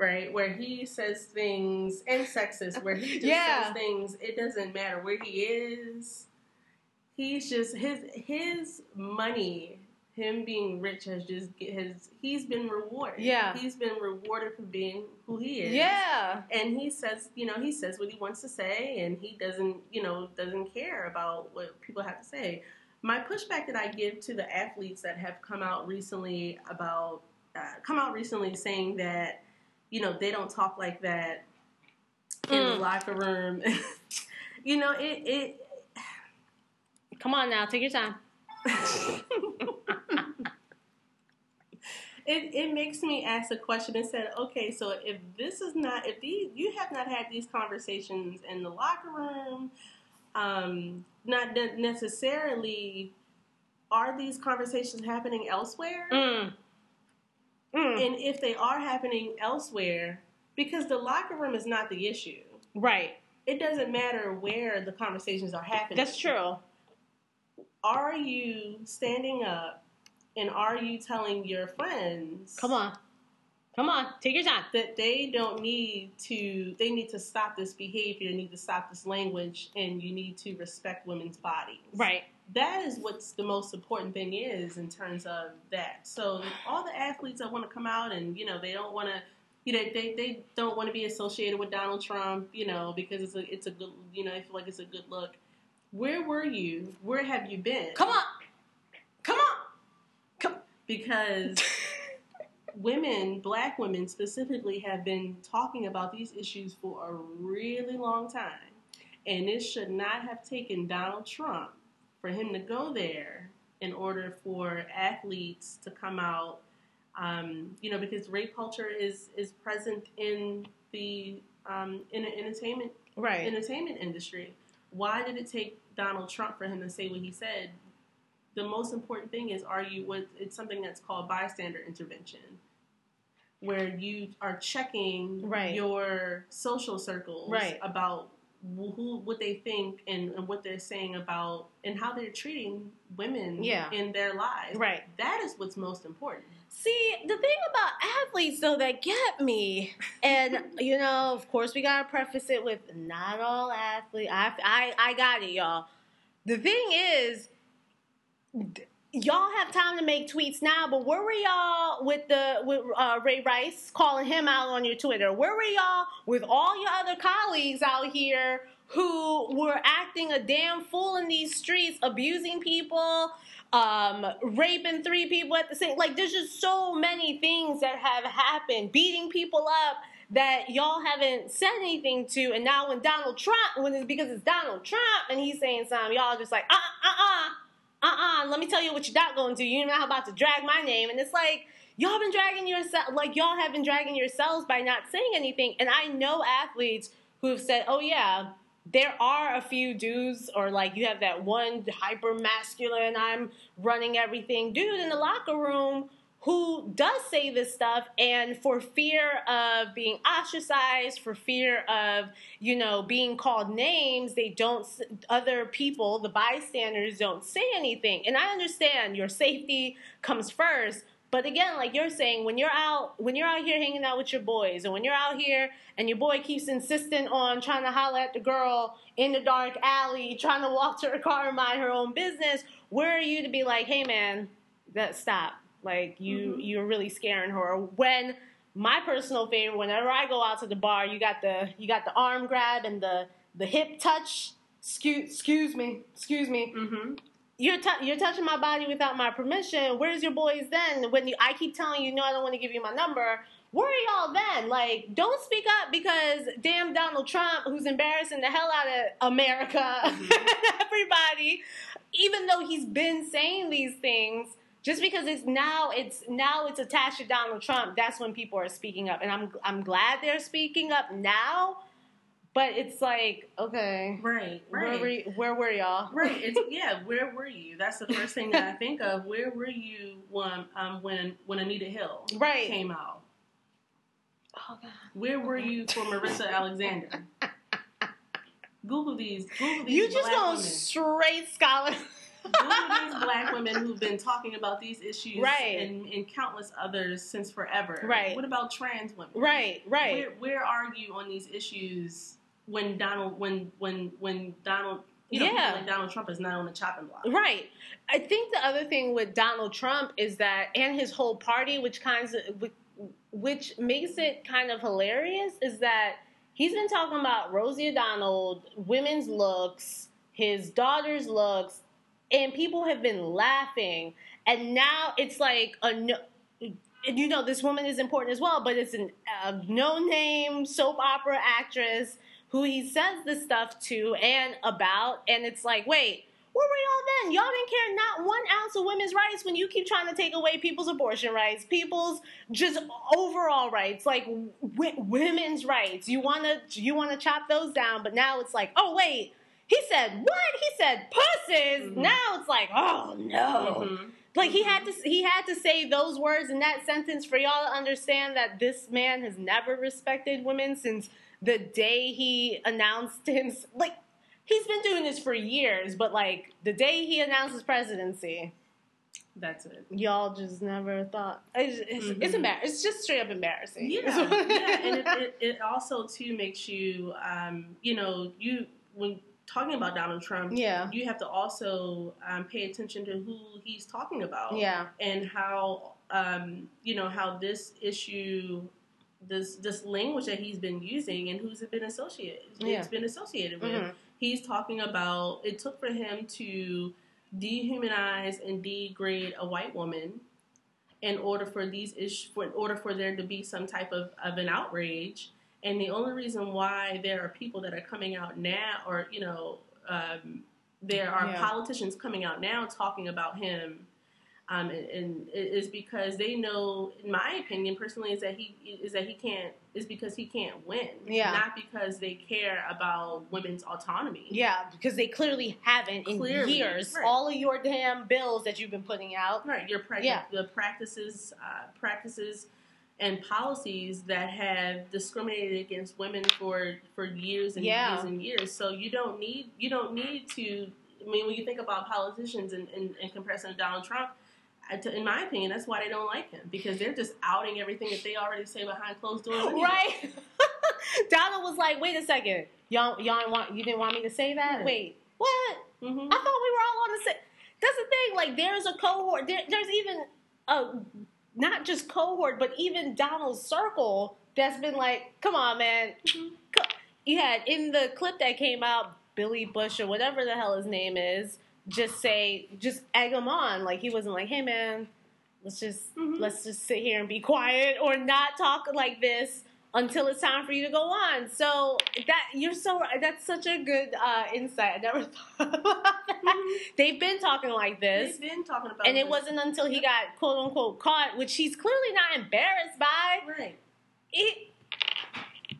Right, where he says things and sexist, where he just yeah. says things, it doesn't matter where he is. He's just his his money, him being rich has just his he's been rewarded. Yeah, he's been rewarded for being who he is. Yeah, and he says, you know, he says what he wants to say, and he doesn't, you know, doesn't care about what people have to say. My pushback that I give to the athletes that have come out recently about uh, come out recently saying that, you know, they don't talk like that in mm. the locker room. you know, it it. Come on now, take your time. it, it makes me ask a question and said, okay, so if this is not, if these, you have not had these conversations in the locker room, um, not necessarily, are these conversations happening elsewhere? Mm. Mm. And if they are happening elsewhere, because the locker room is not the issue. Right. It doesn't matter where the conversations are happening. That's true. Are you standing up and are you telling your friends? Come on. Come on, take your time. That they don't need to, they need to stop this behavior, they need to stop this language, and you need to respect women's bodies. Right. That is what's the most important thing is in terms of that. So all the athletes that want to come out and, you know, they don't want to, you know, they, they don't want to be associated with Donald Trump, you know, because it's a, it's a good, you know, I feel like it's a good look. Where were you? Where have you been? Come on. Because women, black women specifically, have been talking about these issues for a really long time. And it should not have taken Donald Trump for him to go there in order for athletes to come out. Um, you know, because rape culture is is present in the um, in the entertainment right. entertainment industry. Why did it take Donald Trump for him to say what he said the most important thing is are you what it's something that's called bystander intervention where you are checking right. your social circles right. about who what they think and, and, what they're saying about and how they're treating women yeah. in their lives. Right. That is what's most important. See, the thing about athletes though that get me, and you know, of course we gotta preface it with not all athletes. I, I, I got it, y'all. The thing is, y'all have time to make tweets now, but where were y'all with the with uh, Ray Rice calling him out on your Twitter? Where were y'all with all your other colleagues out here who were acting a damn fool in these streets, abusing people, um, raping three people at the same? Like, there's just so many things that have happened, beating people up that y'all haven't said anything to, and now when Donald Trump, when it's because it's Donald Trump and he's saying something, y'all just like, uh, uh, uh uh-uh, let me tell you what you're not going to do. You're not about to drag my name. And it's like, y'all been dragging yourself, like y'all have been dragging yourselves by not saying anything. And I know athletes who have said, oh yeah, there are a few dudes, or like you have that one hyper masculine, I'm running everything dude in the locker room who does say this stuff and for fear of being ostracized for fear of you know being called names they don't other people the bystanders don't say anything. And i understand your safety comes first but again like you're saying when you're out when you're out here hanging out with your boys and when you're out here and your boy keeps insisting on trying to holler at the girl in the dark alley trying to walk to her car and mind her own business where are you to be like hey man that stop Like you, Mhm. you're really scaring her. When my personal favorite, whenever I go out to the bar, you got the you got the arm grab and the the hip touch. Excuse, excuse me, excuse me. Mm-hmm. You're tou- you're touching my body without my permission. Where's your boys then? When you, I keep telling you, no, I don't want to give you my number. Where are y'all then? Like, don't speak up because damn Donald Trump, who's embarrassing the hell out of America, everybody, even though he's been saying these things, just because it's now it's now it's attached to Donald Trump, that's when people are speaking up, and I'm I'm glad they're speaking up now. But it's like, okay, Right, where right. were y- where were y'all? Right. It's yeah. Where were you? That's the first thing that I think of. Where were you when um when when Anita Hill Right. came out? Oh, God. Where were you for Marissa Alexander? Google these. Google these. You just go straight scholar. These black women who've been talking about these issues Right. and, and countless others since forever. Right. What about trans women? right, right. Where, where are you on these issues when Donald when when when Donald you know Yeah. like Donald Trump is not on the chopping block? Right. I think the other thing with Donald Trump is that, and his whole party, which kinds of, which makes it kind of hilarious, is that he's been talking about Rosie O'Donnell, women's looks, his daughter's looks, and people have been laughing. And now it's like a no. You know, this woman is important as well, but it's a no-name soap opera actress who he says this stuff to and about, and it's like, wait, where were y'all then? Y'all didn't care not one ounce of women's rights when you keep trying to take away people's abortion rights, people's just overall rights, like w- women's rights. You wanna you wanna chop those down, but now it's like, oh wait, he said what? He said pussies. Mhm. Now it's like, oh no. Mhm. Like he had to he had to say those words in that sentence for y'all to understand that this man has never respected women since the day he announced him like he's been doing this for years, but like the day he announced his presidency, That's it. y'all just never thought it's it's, it's Mhm. embarrassing. It's just straight up embarrassing. Yeah, yeah, and it, it, it also too makes you, um, you know, you when talking about Donald Trump, Yeah. you have to also um, pay attention to who he's talking about, yeah, and how, um, you know, how this issue. This this language that he's been using and who's it been associated Yeah. it's been associated with. Mhm. He's talking about it took for him to dehumanize and degrade a white woman in order for these ish for in order for there to be some type of, of an outrage. And the only reason why there are people that are coming out now, or you know, um, there are Yeah. politicians coming out now talking about him, um, and, and is because they know, in my opinion, personally, is that he is that he can't is because he can't win, Yeah. not because they care about women's autonomy. yeah, because they clearly haven't in Clearly, years. right. All of your damn bills that you've been putting out. Right, your pra- Yeah. the practices, uh, practices, and policies that have discriminated against women for for years and Yeah. years and years. So you don't need you don't need to. I mean, when you think about politicians in, in, in comparison to Donald Trump, in my opinion, that's why they don't like him because they're just outing everything that they already say behind closed doors. anyway. Right. Donald was like, "Wait a second, y'all, y'all want you didn't want me to say that? Wait, what? Mm-hmm. I thought we were all on the same." That's the thing. Like, there's a cohort. There, there's even a not just cohort, but even Donald's circle that's been like, "Come on, man." Co- You had in the clip that came out, Billy Bush or whatever the hell his name is, just say, just egg him on. Like he wasn't like, "Hey, man." Let's just Mhm. let's just sit here and be quiet or not talk like this until it's time for you to go on. So that you're so that's such a good uh, insight. I never thought about that. They've been talking like this, They've been talking about, and it this. wasn't until he got quote unquote caught, which he's clearly not embarrassed by. right, It,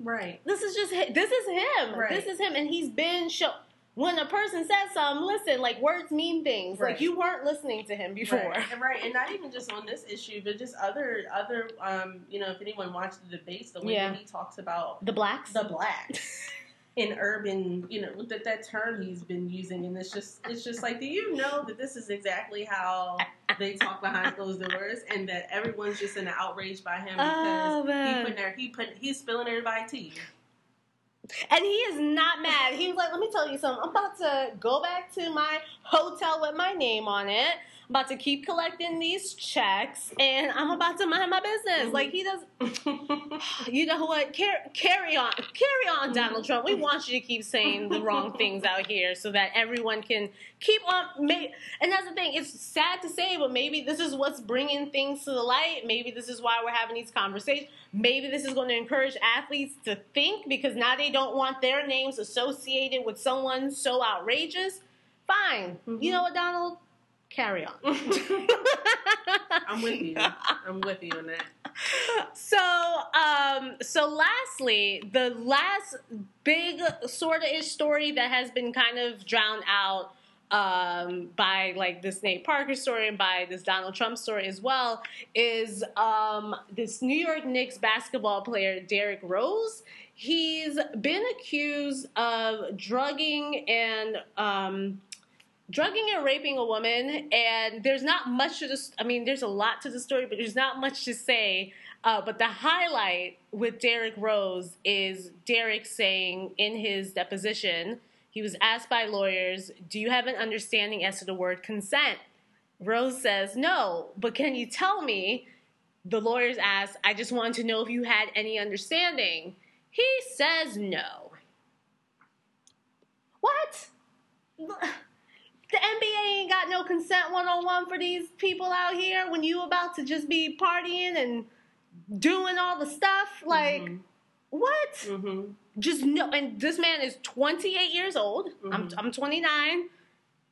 right. this is just this is him. Right. This is him, and he's been show. When a person says something, listen. Like words mean things. Right. Like you weren't listening to him before. Right. And, right, and not even just on this issue, but just other other um, you know, if anyone watched the debates, the way Yeah. that he talks about The blacks. the blacks in urban, you know, that that term he's been using, and it's just it's just like, do you know that this is exactly how they talk behind closed doors, and that everyone's just in an outrage by him because Oh, he put their he put he's spilling everybody tea. And he is not mad. He was like, let me tell you something. I'm about to go back to my hotel with my name on it. About to keep collecting these checks, and I'm about to mind my business. Mm-hmm. Like he does. You know what? Car- carry on, carry on, Donald Trump. We want you to keep saying the wrong things out here, so that everyone can keep on. May- and that's the thing. It's sad to say, but maybe this is what's bringing things to the light. Maybe this is why we're having these conversations. Maybe this is going to encourage athletes to think because now they don't want their names associated with someone so outrageous. Fine. You mm-hmm. know what, Donald? Carry on. I'm with you. I'm with you on that. so um so lastly the last big sort of ish story that has been kind of drowned out um by like this Nate Parker story and by this Donald Trump story as well is um this New York Knicks basketball player Derrick Rose he's been accused of drugging and um drugging and raping a woman, and there's not much to this. I mean, there's a lot to the story, but there's not much to say. Uh, but the highlight with Derrick Rose is Derrick saying in his deposition, he was asked by lawyers, "Do you have an understanding as to the word consent?" Rose says, "No, but can you tell me?" The lawyers asked, "I just wanted to know if you had any understanding." He says, "No." What? The NBA ain't got no consent one on one for these people out here when you about to just be partying and doing all the stuff. Like, Mhm. what? Mhm. Just no. And this man is 28 years old. I'm, Mhm. I'm 29.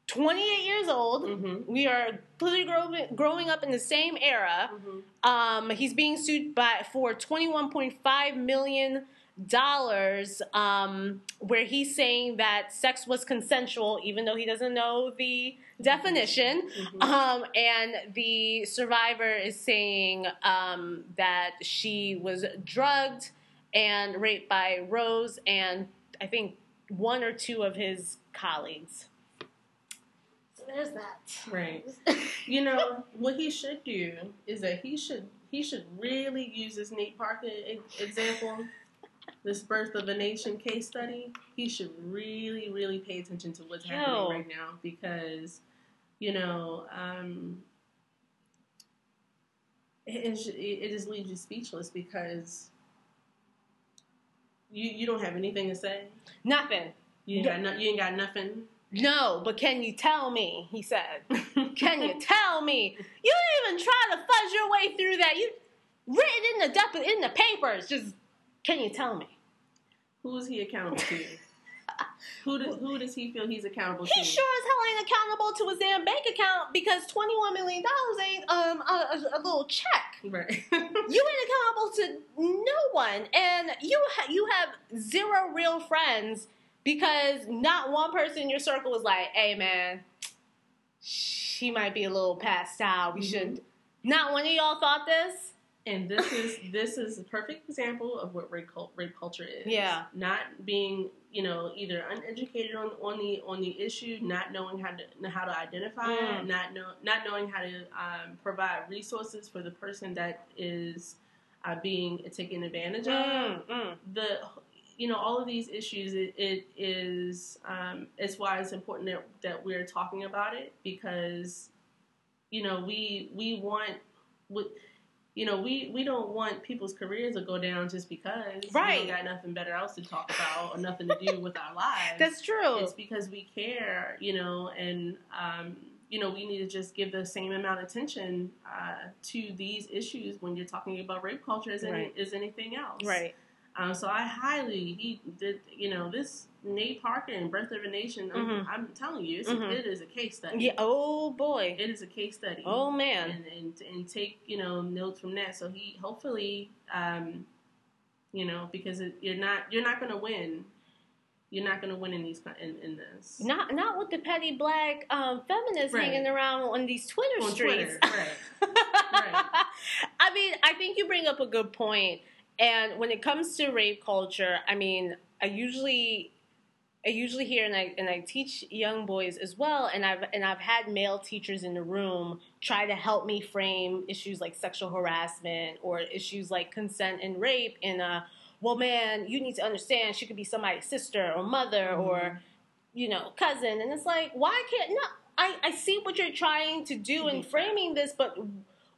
28 years old. Mhm. We are clearly growing, growing up in the same era. Mhm. Um, he's being sued by for 21.5 million dollars, um, where he's saying that sex was consensual, even though he doesn't know the definition. Mhm. Um, and the survivor is saying um, that she was drugged and raped by Rose and I think one or two of his colleagues. So there's that. Right. You know what he should do is that he should he should really use this Nate Parker example, this birth of a nation case study. He should really really pay attention to what's Yo. happening right now because you know um, it, it, just leaves you speechless because you you don't have anything to say. Nothing. You ain't got no, you ain't got nothing. No, but can you tell me? He said. Can you tell me? You didn't even try to fudge your way through that. You written in the in the papers. Just can you tell me? Who is he accountable to? who does who does he feel he's accountable to? He sure as hell ain't accountable to his damn bank account because twenty one million dollars ain't um a, a, a little check. Right. You ain't accountable to no one, and you ha- you have zero real friends because not one person in your circle was like, "Hey, man, she might be a little past style. We Mhm. should." Not one of y'all thought this. And this is this is a perfect example of what rape, cult, rape culture is. Yeah. Not being you know either uneducated on, on the on the issue, not knowing how to how to identify it, Mm. not know not knowing how to um, provide resources for the person that is uh, being taken advantage of. Mm, mm. the you know all of these issues it, it is um, it's why it's important that, that we're talking about it because you know we we want you know we we don't want people's careers to go down just because Right. we got nothing better else to talk about or nothing to do with our lives That's true. it's because we care you know and um, you know we need to just give the same amount of attention uh, to these issues when you're talking about rape culture as, any, as anything else Right. Um, so I highly he did you know this Nate Parker and Birth of a Nation. I'm, Mhm. I'm telling you, it's Mhm. a, it is a case study. Yeah. Oh boy. It is a case study. Oh man. and, and and take you know notes from that. So he hopefully, um, you know, because it, you're not you're not going to win. You're not going to win in these in, in this. Not not with the petty black um, feminists Right. hanging around on these Twitter on streets. Twitter, right? I mean, I think you bring up a good point. And when it comes to rape culture, I mean, I usually I usually hear and I and I teach young boys as well, and I've and I've had male teachers in the room try to help me frame issues like sexual harassment or issues like consent and rape in a well man, you need to understand she could be somebody's sister or mother or you know, cousin. And it's like why can't no I, I see what you're trying to do in framing this, but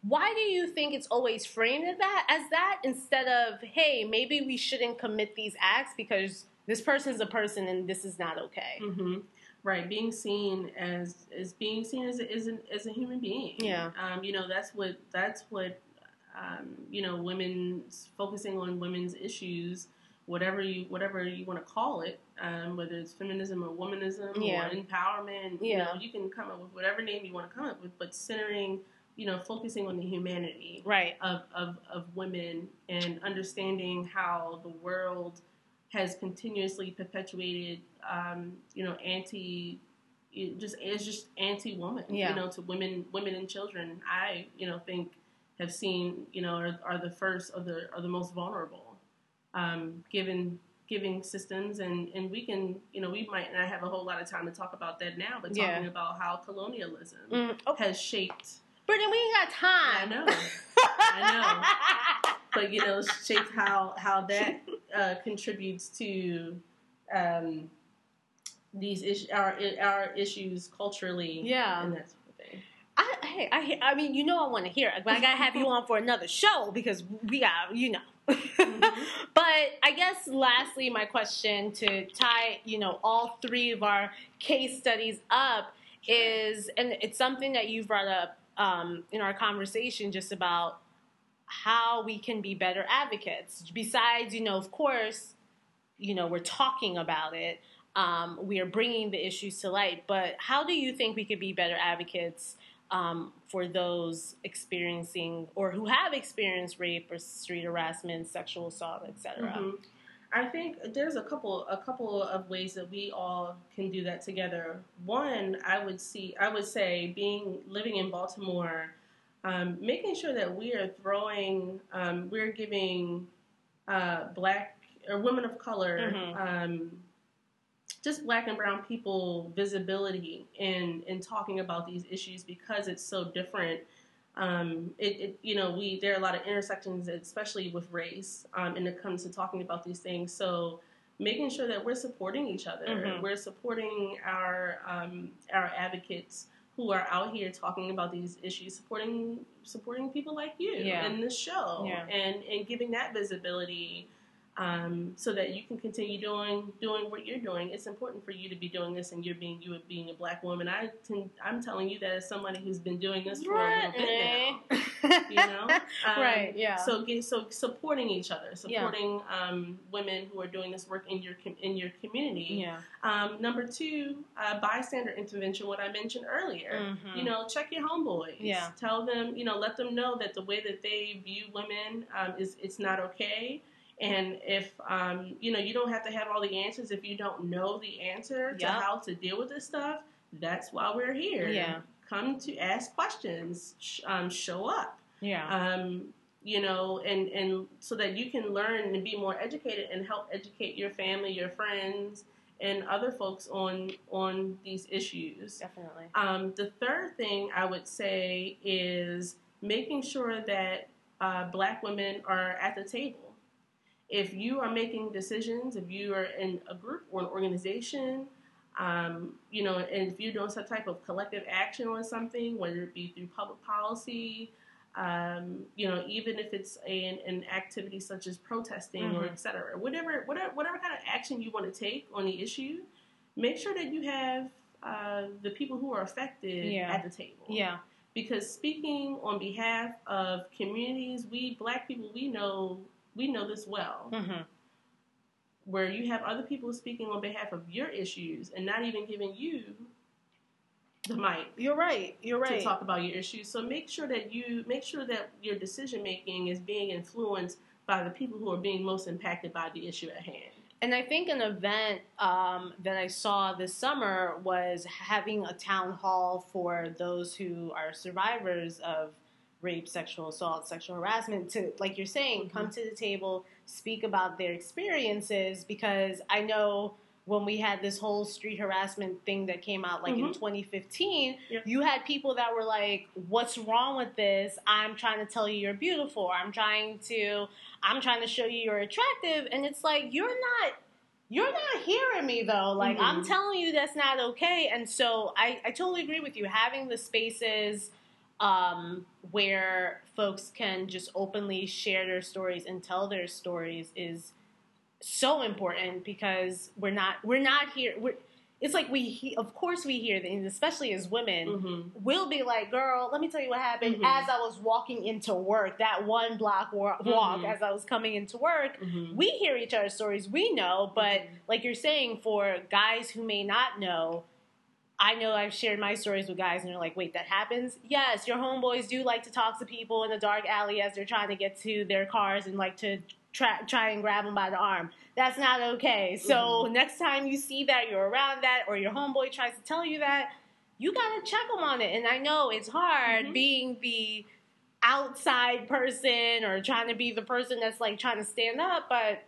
why do you think it's always framed as that as that instead of hey maybe we shouldn't commit these acts because this person's a person and this is not okay hmm Right, being seen as as being seen as a, as, an, as a human being. Yeah. Um, you know that's what that's what um, you know women focusing on women's issues, whatever you whatever you want to call it, um, whether it's feminism or womanism Yeah. or empowerment. You Yeah. know, you can come up with whatever name you want to come up with, but centering, you know, focusing on the humanity right of, of, of women and understanding how the world has continuously perpetuated, um, you know, anti, just it's just anti-woman, Yeah. you know, to women, women and children. I, you know, think have seen, you know, are, are the first or the are the most vulnerable, um, given giving systems and and we can you know we might not have a whole lot of time to talk about that now but Yeah. talking about how colonialism mm, oh, has shaped brittany we ain't got time. I know I know. but you know shaped how how that uh, contributes to um, these is- our our issues culturally Yeah. and that sort of thing. I, hey, I, I mean, you know, I want to hear it, but I gotta have you on for another show because we got, you know. but I guess, lastly, my question to tie, you know, all three of our case studies up is, and it's something that you brought up um, in our conversation, just about how we can be better advocates. Besides, you know, of course, you know, we're talking about it. Um, we are bringing the issues to light, but how do you think we could be better advocates um, for those experiencing or who have experienced rape or street harassment, sexual assault, etc.? Mhm. I think there's a couple a couple of ways that we all can do that together. One, I would see I would say being living in Baltimore, um, making sure that we are throwing um, we're giving uh, black or women of color Mhm. um, just black and brown people visibility in in talking about these issues because it's so different um, it, it you know we there are a lot of intersections especially with race um, and it comes to talking about these things so making sure that we're supporting each other Mhm. we're supporting our um, our advocates who are out here talking about these issues supporting supporting people like you Yeah. in this show Yeah. and and giving that visibility um, so that you can continue doing doing what you're doing. It's important for you to be doing this, and you're being you being a black woman. I can, I'm telling you that as somebody who's been doing this for a little bit now. You know, Um, right? Yeah. So get so supporting each other, supporting um, women who are doing this work in your com- in your community. yeah. Um, number two, uh, bystander intervention. What I mentioned earlier. Mhm. You know, check your homeboys. Yeah. Tell them, you know, let them know that the way that they view women um, is it's not okay. And if um, you know, you don't have to have all the answers. If you don't know the answer to how to deal with this stuff, that's why we're here. Yeah. Come to ask questions. Sh- um, show up. Yeah. Um, you know, and and so that you can learn and be more educated and help educate your family, your friends, and other folks on on these issues. Definitely. Um, the third thing I would say is making sure that uh, Black women are at the table. If you are making decisions, if you are in a group or an organization, um, you know, and if you're doing some type of collective action on something, whether it be through public policy, um, you know, even if it's an, an activity such as protesting or Mhm. et cetera, whatever, whatever, whatever kind of action you want to take on the issue, make sure that you have uh, the people who are affected Yeah. at the table. Yeah. Because speaking on behalf of communities, we black people, we know we know this well. Mm-hmm. Where you have other people speaking on behalf of your issues and not even giving you the mic You're right. You're right. to talk about your issues. So make sure that you make sure that your decision making is being influenced by the people who are being most impacted by the issue at hand. And I think an event um, that I saw this summer was having a town hall for those who are survivors of rape, sexual assault, sexual harassment to, like you're saying, come to the table, speak about their experiences. Because I know when we had this whole street harassment thing that came out like in Mhm. 2015, Yep. you had people that were like, What's wrong with this? I'm trying to tell you you're beautiful. I'm trying to I'm trying to show you you're attractive. And it's like, you're not you're not hearing me though. Like mm-hmm. I'm telling you that's not okay. And so I, I totally agree with you. Having the spaces um, where folks can just openly share their stories and tell their stories is so important because we're not we're not here we're it's like we he, of course we hear things especially as women mm-hmm. we'll be like girl let me tell you what happened mm-hmm. as i was walking into work that one block walk mm-hmm. as i was coming into work mm-hmm. we hear each other's stories we know but mm-hmm. like you're saying for guys who may not know I know I've shared my stories with guys and they're like, wait, that happens? Yes, your homeboys do like to talk to people in the dark alley as they're trying to get to their cars and like to try, try and grab them by the arm. That's not okay. So mm-hmm. next time you see that, you're around that, or your homeboy tries to tell you that, you gotta check them on it. And I know it's hard mm-hmm. being the outside person or trying to be the person that's like trying to stand up, but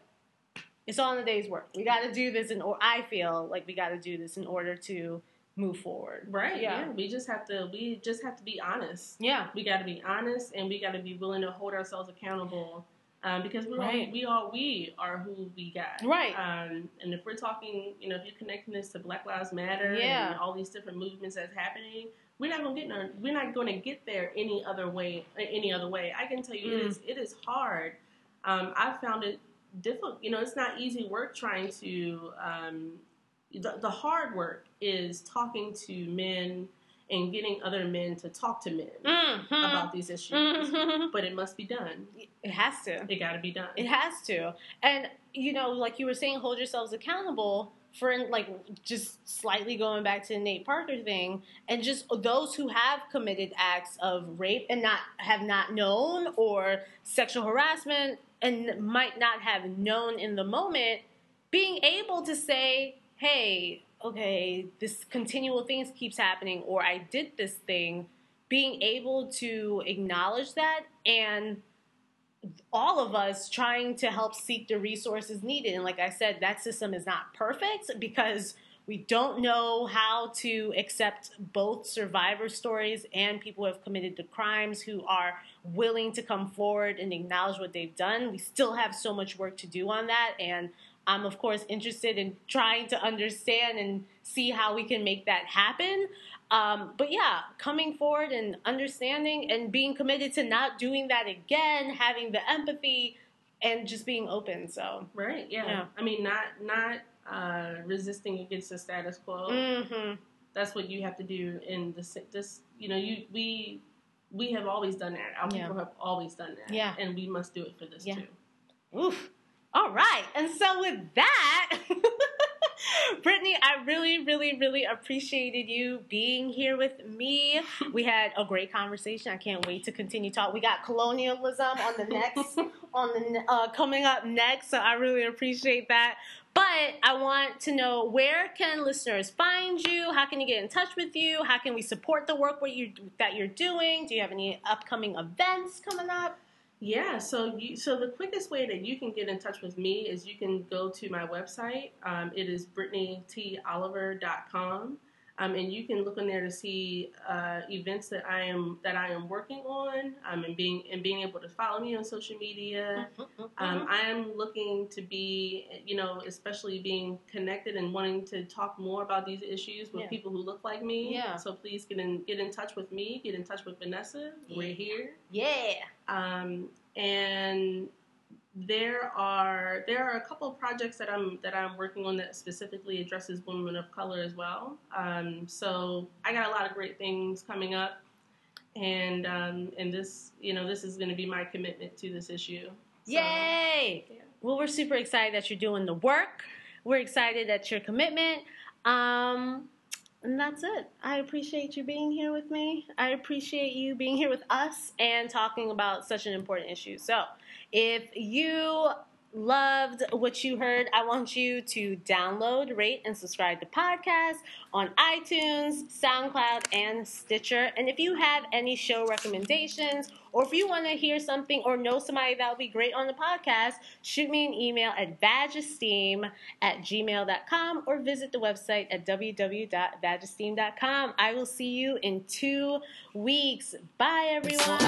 it's all in the day's work. We got to do this in, or I feel like we got to do this in order to move forward. Right. Yeah. yeah. We just have to. We just have to be honest. Yeah. We got to be honest, and we got to be willing to hold ourselves accountable um, because we right. all we all we are who we got. Right. Um, and if we're talking, you know, if you're connecting this to Black Lives Matter yeah. and all these different movements that's happening, we're not gonna get no, we're not going to get there any other way. Any other way. I can tell you, mm. it is it is hard. Um, I found it difficult. You know, it's not easy work trying to. Um, the, the hard work is talking to men and getting other men to talk to men mm-hmm. about these issues. Mm-hmm. But it must be done. It has to. It got to be done. It has to. And you know, like you were saying, hold yourselves accountable for like just slightly going back to the Nate Parker thing, and just those who have committed acts of rape and not have not known or sexual harassment and might not have known in the moment, being able to say, "Hey, okay, this continual things keeps happening, or I did this thing, being able to acknowledge that and all of us trying to help seek the resources needed. And like I said, that system is not perfect because we don't know how to accept both survivor stories and people who have committed the crimes who are willing to come forward and acknowledge what they've done. We still have so much work to do on that. And I'm, of course, interested in trying to understand and see how we can make that happen. Um, but yeah, coming forward and understanding and being committed to not doing that again, having the empathy and just being open. So right, yeah. yeah. I mean, not not uh, resisting against the status quo. Mm-hmm. That's what you have to do in this. This you know, you we we have always done that. Our yeah. people have always done that. Yeah, and we must do it for this yeah. too. Oof. All right. And so with that, Brittany, I really, really, really appreciated you being here with me. We had a great conversation. I can't wait to continue talk. We got colonialism on the next, on the uh, coming up next. So I really appreciate that. But I want to know where can listeners find you? How can you get in touch with you? How can we support the work what you that you're doing? Do you have any upcoming events coming up? Yeah, so you, so the quickest way that you can get in touch with me is you can go to my website. Um, it is brittanytoliver.com. Um, and you can look in there to see uh, events that I am that I am working on, um, and being and being able to follow me on social media. Mm-hmm, mm-hmm. Um, I am looking to be, you know, especially being connected and wanting to talk more about these issues with yeah. people who look like me. Yeah. So please get in get in touch with me. Get in touch with Vanessa. Yeah. We're here. Yeah. Um, and there are there are a couple of projects that I'm that I'm working on that specifically addresses women of color as well. Um, so I got a lot of great things coming up, and um, and this you know this is going to be my commitment to this issue. So, Yay! Yeah. Well, we're super excited that you're doing the work. We're excited at your commitment. Um, and that's it. I appreciate you being here with me. I appreciate you being here with us and talking about such an important issue. So, if you loved what you heard, I want you to download, rate, and subscribe to podcast on iTunes, SoundCloud, and Stitcher. And if you have any show recommendations, or if you want to hear something or know somebody that would be great on the podcast, shoot me an email at badgeesteem at gmail.com or visit the website at www.badgesteam.com. I will see you in two weeks. Bye, everyone.